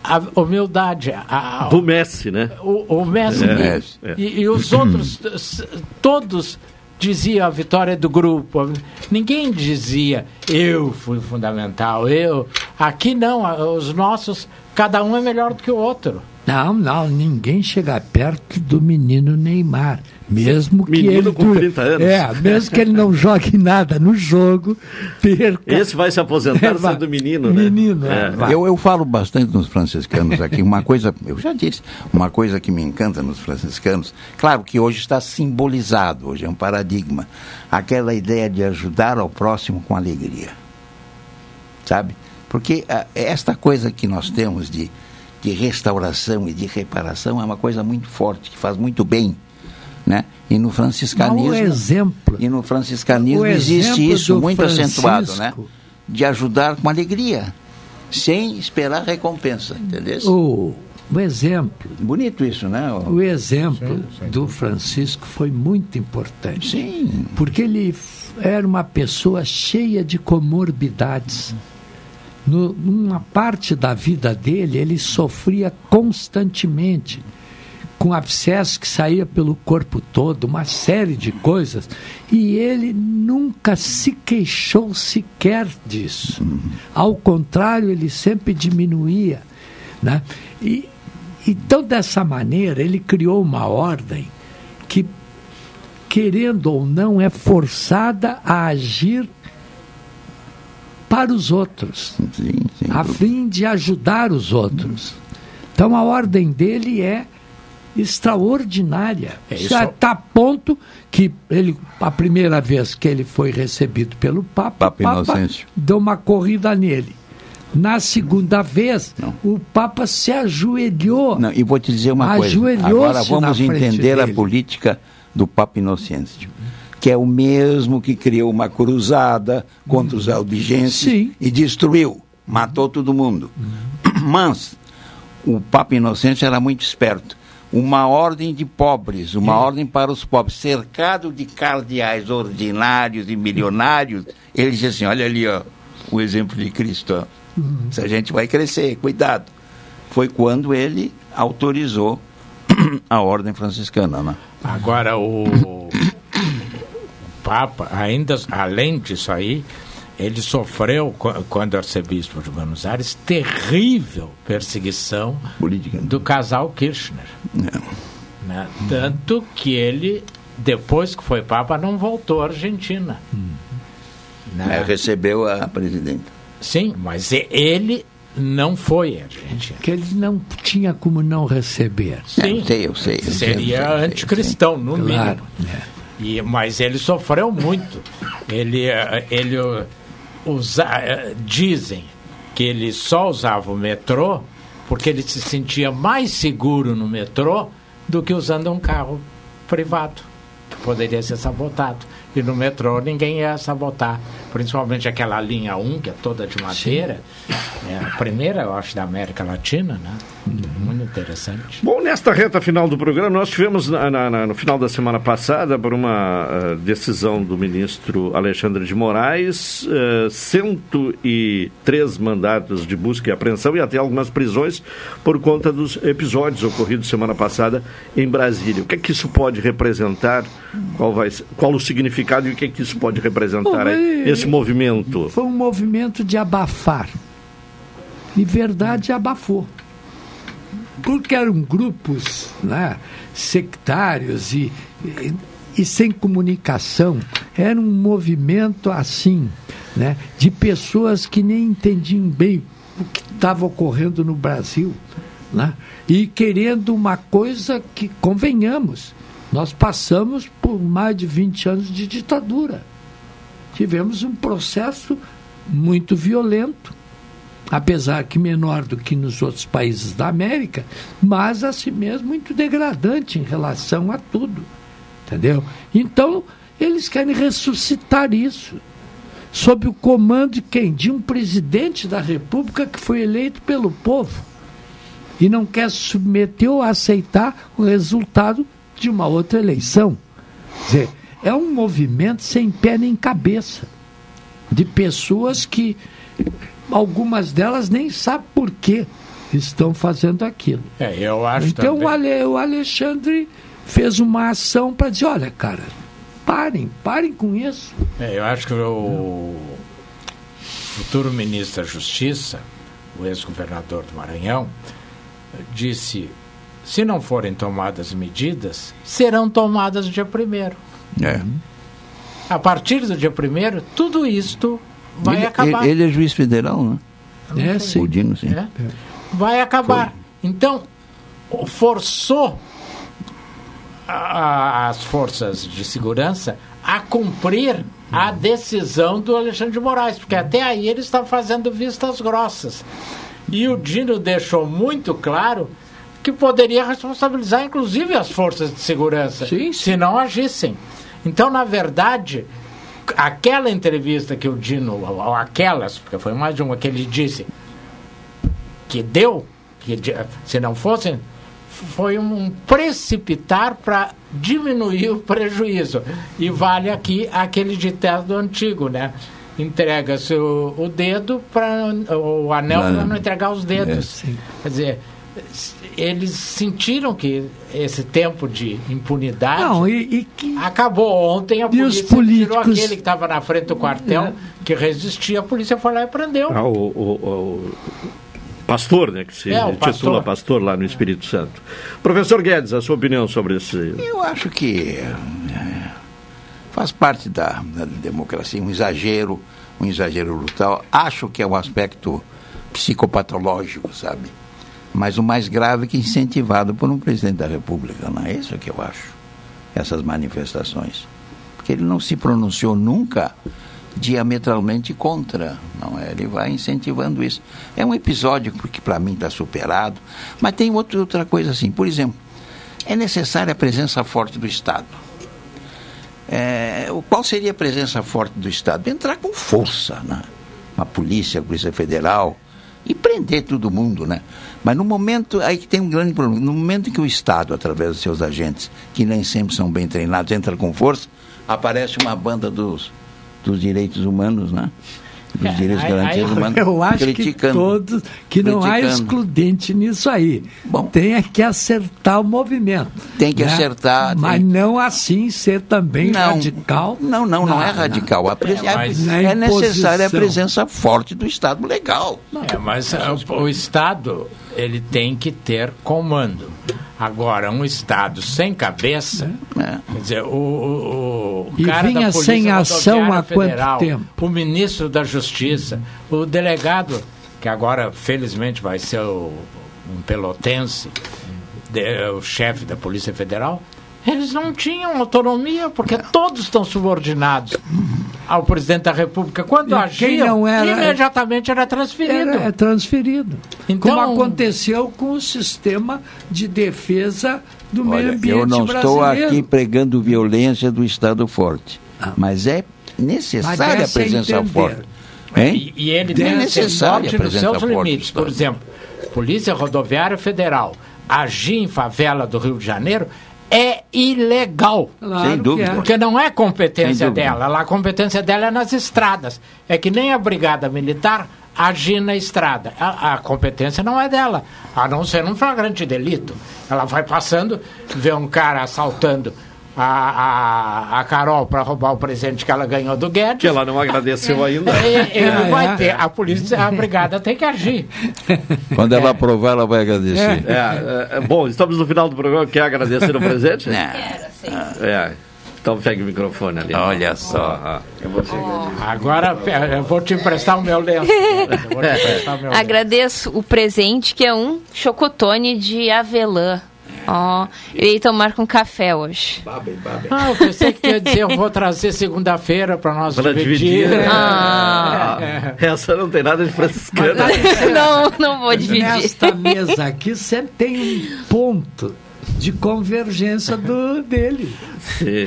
S24: a humildade. A, a-
S1: Do Messi, né?
S24: o, o Messi,
S1: É,
S24: e-
S1: é.
S24: E, e os outros, todos diziam a vitória do grupo. Ninguém dizia eu fui fundamental, eu. Aqui não, os nossos, cada um é melhor do que o outro.
S23: Não, não, ninguém chega perto do menino Neymar. Mesmo que
S1: Menino
S23: ele.
S1: com 30 anos.
S23: É, mesmo que ele não jogue nada no jogo, perca.
S1: Esse vai se aposentar
S23: É,
S1: sendo menino, né?
S23: Menino, é,
S1: É.
S22: Eu, eu falo bastante nos franciscanos aqui, uma coisa, eu já disse, uma coisa que me encanta nos franciscanos, claro que hoje está simbolizado, hoje é um paradigma, aquela ideia de ajudar ao próximo com alegria. Sabe? Porque ah, esta coisa que nós temos de, de restauração e de reparação é uma coisa muito forte, que faz muito bem. Né? E no franciscanismo.
S23: Mas o exemplo-
S22: E no franciscanismo
S23: o
S22: existe isso muito acentuado, né?
S23: Francisco-
S22: De ajudar com alegria, sem esperar recompensa, entendeu?
S23: O, o exemplo.
S22: Bonito isso, né?
S23: O exemplo do Francisco foi muito importante.
S22: Sim.
S23: Porque ele era uma pessoa cheia de comorbidades. No, numa parte da vida dele, ele sofria constantemente com abscesso que saía pelo corpo todo, uma série de coisas, e ele nunca se queixou sequer disso. Ao contrário, ele sempre diminuía. Né? E, então, dessa maneira, ele criou uma ordem que querendo ou não, é forçada a agir para os outros, a fim de ajudar os outros. Então a ordem dele é extraordinária.
S24: É isso.
S23: Já está a ponto que ele, a primeira vez que ele foi recebido pelo Papa,
S22: Papa
S23: o Papa
S22: Inocêncio.
S23: deu uma corrida nele. Na segunda vez, o Papa se ajoelhou.
S22: Não, e vou te dizer uma coisa.
S23: Ajoelhou-se
S22: Agora vamos entender a
S23: dele.
S22: política do Papa Inocêncio, que é o mesmo que criou uma cruzada contra os albigenses e destruiu, matou todo mundo. Mas o Papa Inocêncio era muito esperto. Uma ordem de pobres, uma ordem para os pobres, cercado de cardeais ordinários e milionários, ele disse assim: olha ali, ó, o exemplo de Cristo. Ó. Se a gente vai crescer, cuidado. Foi quando ele autorizou a ordem franciscana, né?
S24: Agora, o Papa, ainda além disso aí, ele sofreu, qu- quando arcebispo de Buenos Aires, terrível perseguição do casal Kirchner. Né? Tanto que ele, depois que foi Papa, não voltou à Argentina. Né?
S22: É, recebeu a presidenta.
S24: Sim, mas ele não foi à Argentina.
S23: Que ele não tinha como não receber.
S24: Sim.
S22: Eu sei, eu sei. eu sei,
S24: Seria
S22: eu sei,
S24: anticristão, no
S23: Claro,
S24: mínimo. E, mas ele sofreu muito. Ele, eh, ele usa, eh, dizem que ele só usava o metrô porque ele se sentia mais seguro no metrô do que usando um carro privado, que poderia ser sabotado. E no metrô ninguém ia sabotar, principalmente aquela linha 1, que é toda de madeira. É a primeira, eu acho, da América Latina, né? Muito interessante.
S1: Bom, nesta reta final do programa, nós tivemos na- na- na- no final da semana passada, por uma eh, decisão do ministro Alexandre de Moraes, eh, 103 mandatos de busca e apreensão e até algumas prisões por conta dos episódios ocorridos semana passada em Brasília. O que é que isso pode representar? Qual, vai, qual o significado e o que é que isso pode representar
S23: Bom,
S1: aí,
S23: é-
S1: esse movimento?
S23: Foi um movimento de abafar. E verdade abafou. Porque eram grupos né, sectários e, e, e sem comunicação. Era um movimento assim, né, de pessoas que nem entendiam bem o que estava ocorrendo no Brasil. Né, e querendo uma coisa que, convenhamos, nós passamos por mais de 20 anos de ditadura tivemos um processo muito violento, apesar que menor do que nos outros países da América, mas assim mesmo muito degradante em relação a tudo. Entendeu? Então, eles querem ressuscitar isso. Sob o comando de quem? De um presidente da República que foi eleito pelo povo e não quer submeter ou aceitar o resultado de uma outra eleição. Quer dizer, é um movimento sem pé nem cabeça de pessoas que algumas delas nem sabem por que estão fazendo aquilo.
S24: É, eu acho
S23: Então
S24: também.
S23: o, Ale- o Alexandre fez uma ação para dizer, olha, cara, parem, parem com isso.
S24: É, eu acho que o futuro ministro da Justiça, o ex-governador do Maranhão, disse: se não forem tomadas medidas, serão tomadas no dia primeiro.
S22: É.
S24: A partir do dia primeiro, tudo isto vai
S22: ele,
S24: acabar.
S22: ele- ele é juiz federal, né?
S23: É, sim.
S22: O Dino, sim.
S24: É. Vai acabar. Então, o- forçou a- as forças de segurança a cumprir a decisão do Alexandre de Moraes, porque até aí eles estavam fazendo vistas grossas. E o Dino deixou muito claro que poderia responsabilizar inclusive as forças de segurança se não agissem. Então, na verdade, aquela entrevista que o Dino, ou aquelas, porque foi mais de uma que ele disse, que deu, que se não fossem, foi um precipitar para diminuir o prejuízo. E vale aqui aquele ditado antigo, né? Entrega-se o, o dedo para o anel para não entregar os dedos. Quer dizer, eles sentiram que esse tempo de impunidade
S23: Não, e,
S24: acabou ontem. A
S23: E
S24: polícia tirou
S23: políticos-
S24: aquele que estava na frente do quartel,
S23: É.
S24: que resistia, a polícia foi lá e prendeu.
S1: Ah, o, o- o pastor, né, que se
S24: É, o
S1: titula
S24: pastor.
S1: pastor lá no Espírito Santo. Professor Guedes, a sua opinião sobre esse...
S22: Eu acho que é, faz parte da, da democracia, um exagero, um exagero brutal. Acho que é um aspecto psicopatológico, sabe? Mas o mais grave é que incentivado por um presidente da República, não é isso que eu acho, essas manifestações. Porque ele não se pronunciou nunca diametralmente contra, não é? Ele vai incentivando isso. É um episódio que para mim está superado, mas tem outro, outra coisa assim. Por exemplo, é necessária a presença forte do Estado. É, qual seria a presença forte do Estado? Entrar com força, né? Uma polícia, a polícia federal e prender todo mundo, né? Mas no momento aí que tem um grande problema, no momento em que o Estado, através dos seus agentes, que nem sempre são bem treinados, entra com força, aparece uma banda dos, dos direitos humanos, né? Dos direitos garantidos humanos.
S23: Eu acho
S22: criticando,
S23: que todos, que não há
S22: criticando.
S23: excludente nisso aí. Bom, tem é que acertar o movimento.
S22: Tem que
S23: né?
S22: acertar.
S23: Mas
S22: tem-
S23: não assim ser também
S22: Não.
S23: radical.
S22: Não, não, não é radical. A pres-
S24: É,
S22: é, é necessária a presença forte do Estado legal.
S24: É, mas o, o Estado ele tem que ter comando. Agora, um Estado sem cabeça, quer dizer, o, o, o
S23: E
S24: cara
S23: vinha
S24: da Polícia
S23: sem ação há quanto
S24: Federal,
S23: tempo?
S24: o ministro da Justiça, o delegado, que agora felizmente vai ser o, um pelotense, de- o chefe da Polícia Federal, eles não tinham autonomia, porque todos estão subordinados ao presidente da República. Quando
S23: E quem
S24: agiam,
S23: não era-
S24: imediatamente era transferido.
S23: Era, é transferido.
S24: Então-
S23: Como aconteceu com o sistema de defesa do meio
S22: Olha,
S23: ambiente
S22: eu não estou
S23: brasileiro.
S22: aqui pregando violência do Estado forte, mas é necessária a
S24: Mas é
S22: presença
S24: entender.
S22: forte. Hein?
S24: E, e ele
S22: é
S24: tem ser
S22: necessária a presença
S24: seus
S22: forte
S24: limites. Por exemplo, Polícia Rodoviária Federal agir em favela do Rio de Janeiro é ilegal.
S22: Claro Sem dúvida. é.
S24: Porque não é competência dela. A competência dela é nas estradas. É que nem a Brigada Militar agir na estrada. A, a competência não é dela, a não ser um flagrante delito. Ela vai passando, vê um cara assaltando a, a, a Carol para roubar o presente que ela ganhou do Guedes.
S1: Que ela não agradeceu ainda.
S24: Ele, ele
S1: É,
S24: vai
S1: é.
S24: ter, a polícia, a brigada tem que agir.
S22: Quando ela aprovar, ela vai agradecer.
S1: É, é, é, bom, estamos no final do programa. Quer agradecer o presente? É. Então pega o microfone ali.
S22: Olha só.
S1: Ah,
S24: Agora pe- eu vou te emprestar o meu lenço. Eu vou te emprestar o meu lenço.
S3: Agradeço o presente, que é um chocotone de avelã. Ó, eu ia tomar com café hoje.
S24: Ah, eu pensei que ia dizer, eu vou trazer segunda-feira para nós
S1: Para
S24: dividir.
S1: dividir.
S24: Ah.
S1: Ah, Essa não tem nada de franciscana.
S3: não, não vou dividir.
S23: Nesta mesa aqui sempre tem um ponto de convergência do, dele.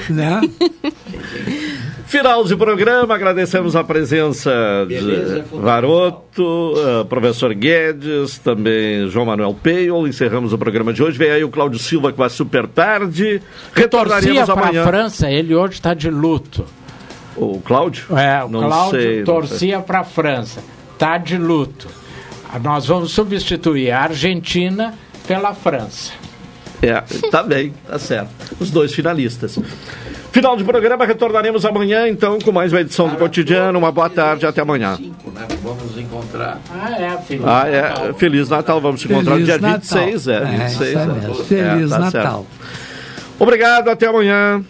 S23: Né?
S1: Final de programa, agradecemos a presença de Varoto, eh, professor Guedes, também João Manuel Peio. Encerramos o programa de hoje. Vem aí o Cláudio Silva com a Super Tarde. Retornaremos
S24: Torcia para
S1: amanhã.
S24: a França, ele hoje está de luto.
S1: O Cláudio?
S24: É, o
S1: Não
S24: Cláudio
S1: sei,
S24: torcia para a França, está de luto. Nós vamos substituir a Argentina pela França.
S1: É, tá bem, tá certo. Os dois finalistas. Final de programa, retornaremos amanhã, então, com mais uma edição do Cotidiano. Uma boa tarde, até amanhã.
S22: Vamos nos encontrar.
S24: Ah, é, filho.
S1: Ah, é. Feliz Natal. Vamos se encontrar no
S23: Feliz
S1: dia
S23: Natal.
S1: 26, é.
S23: É,
S1: 26,
S23: isso
S1: é.
S23: mesmo. Feliz
S1: tá
S23: Natal.
S1: certo. Obrigado, até amanhã.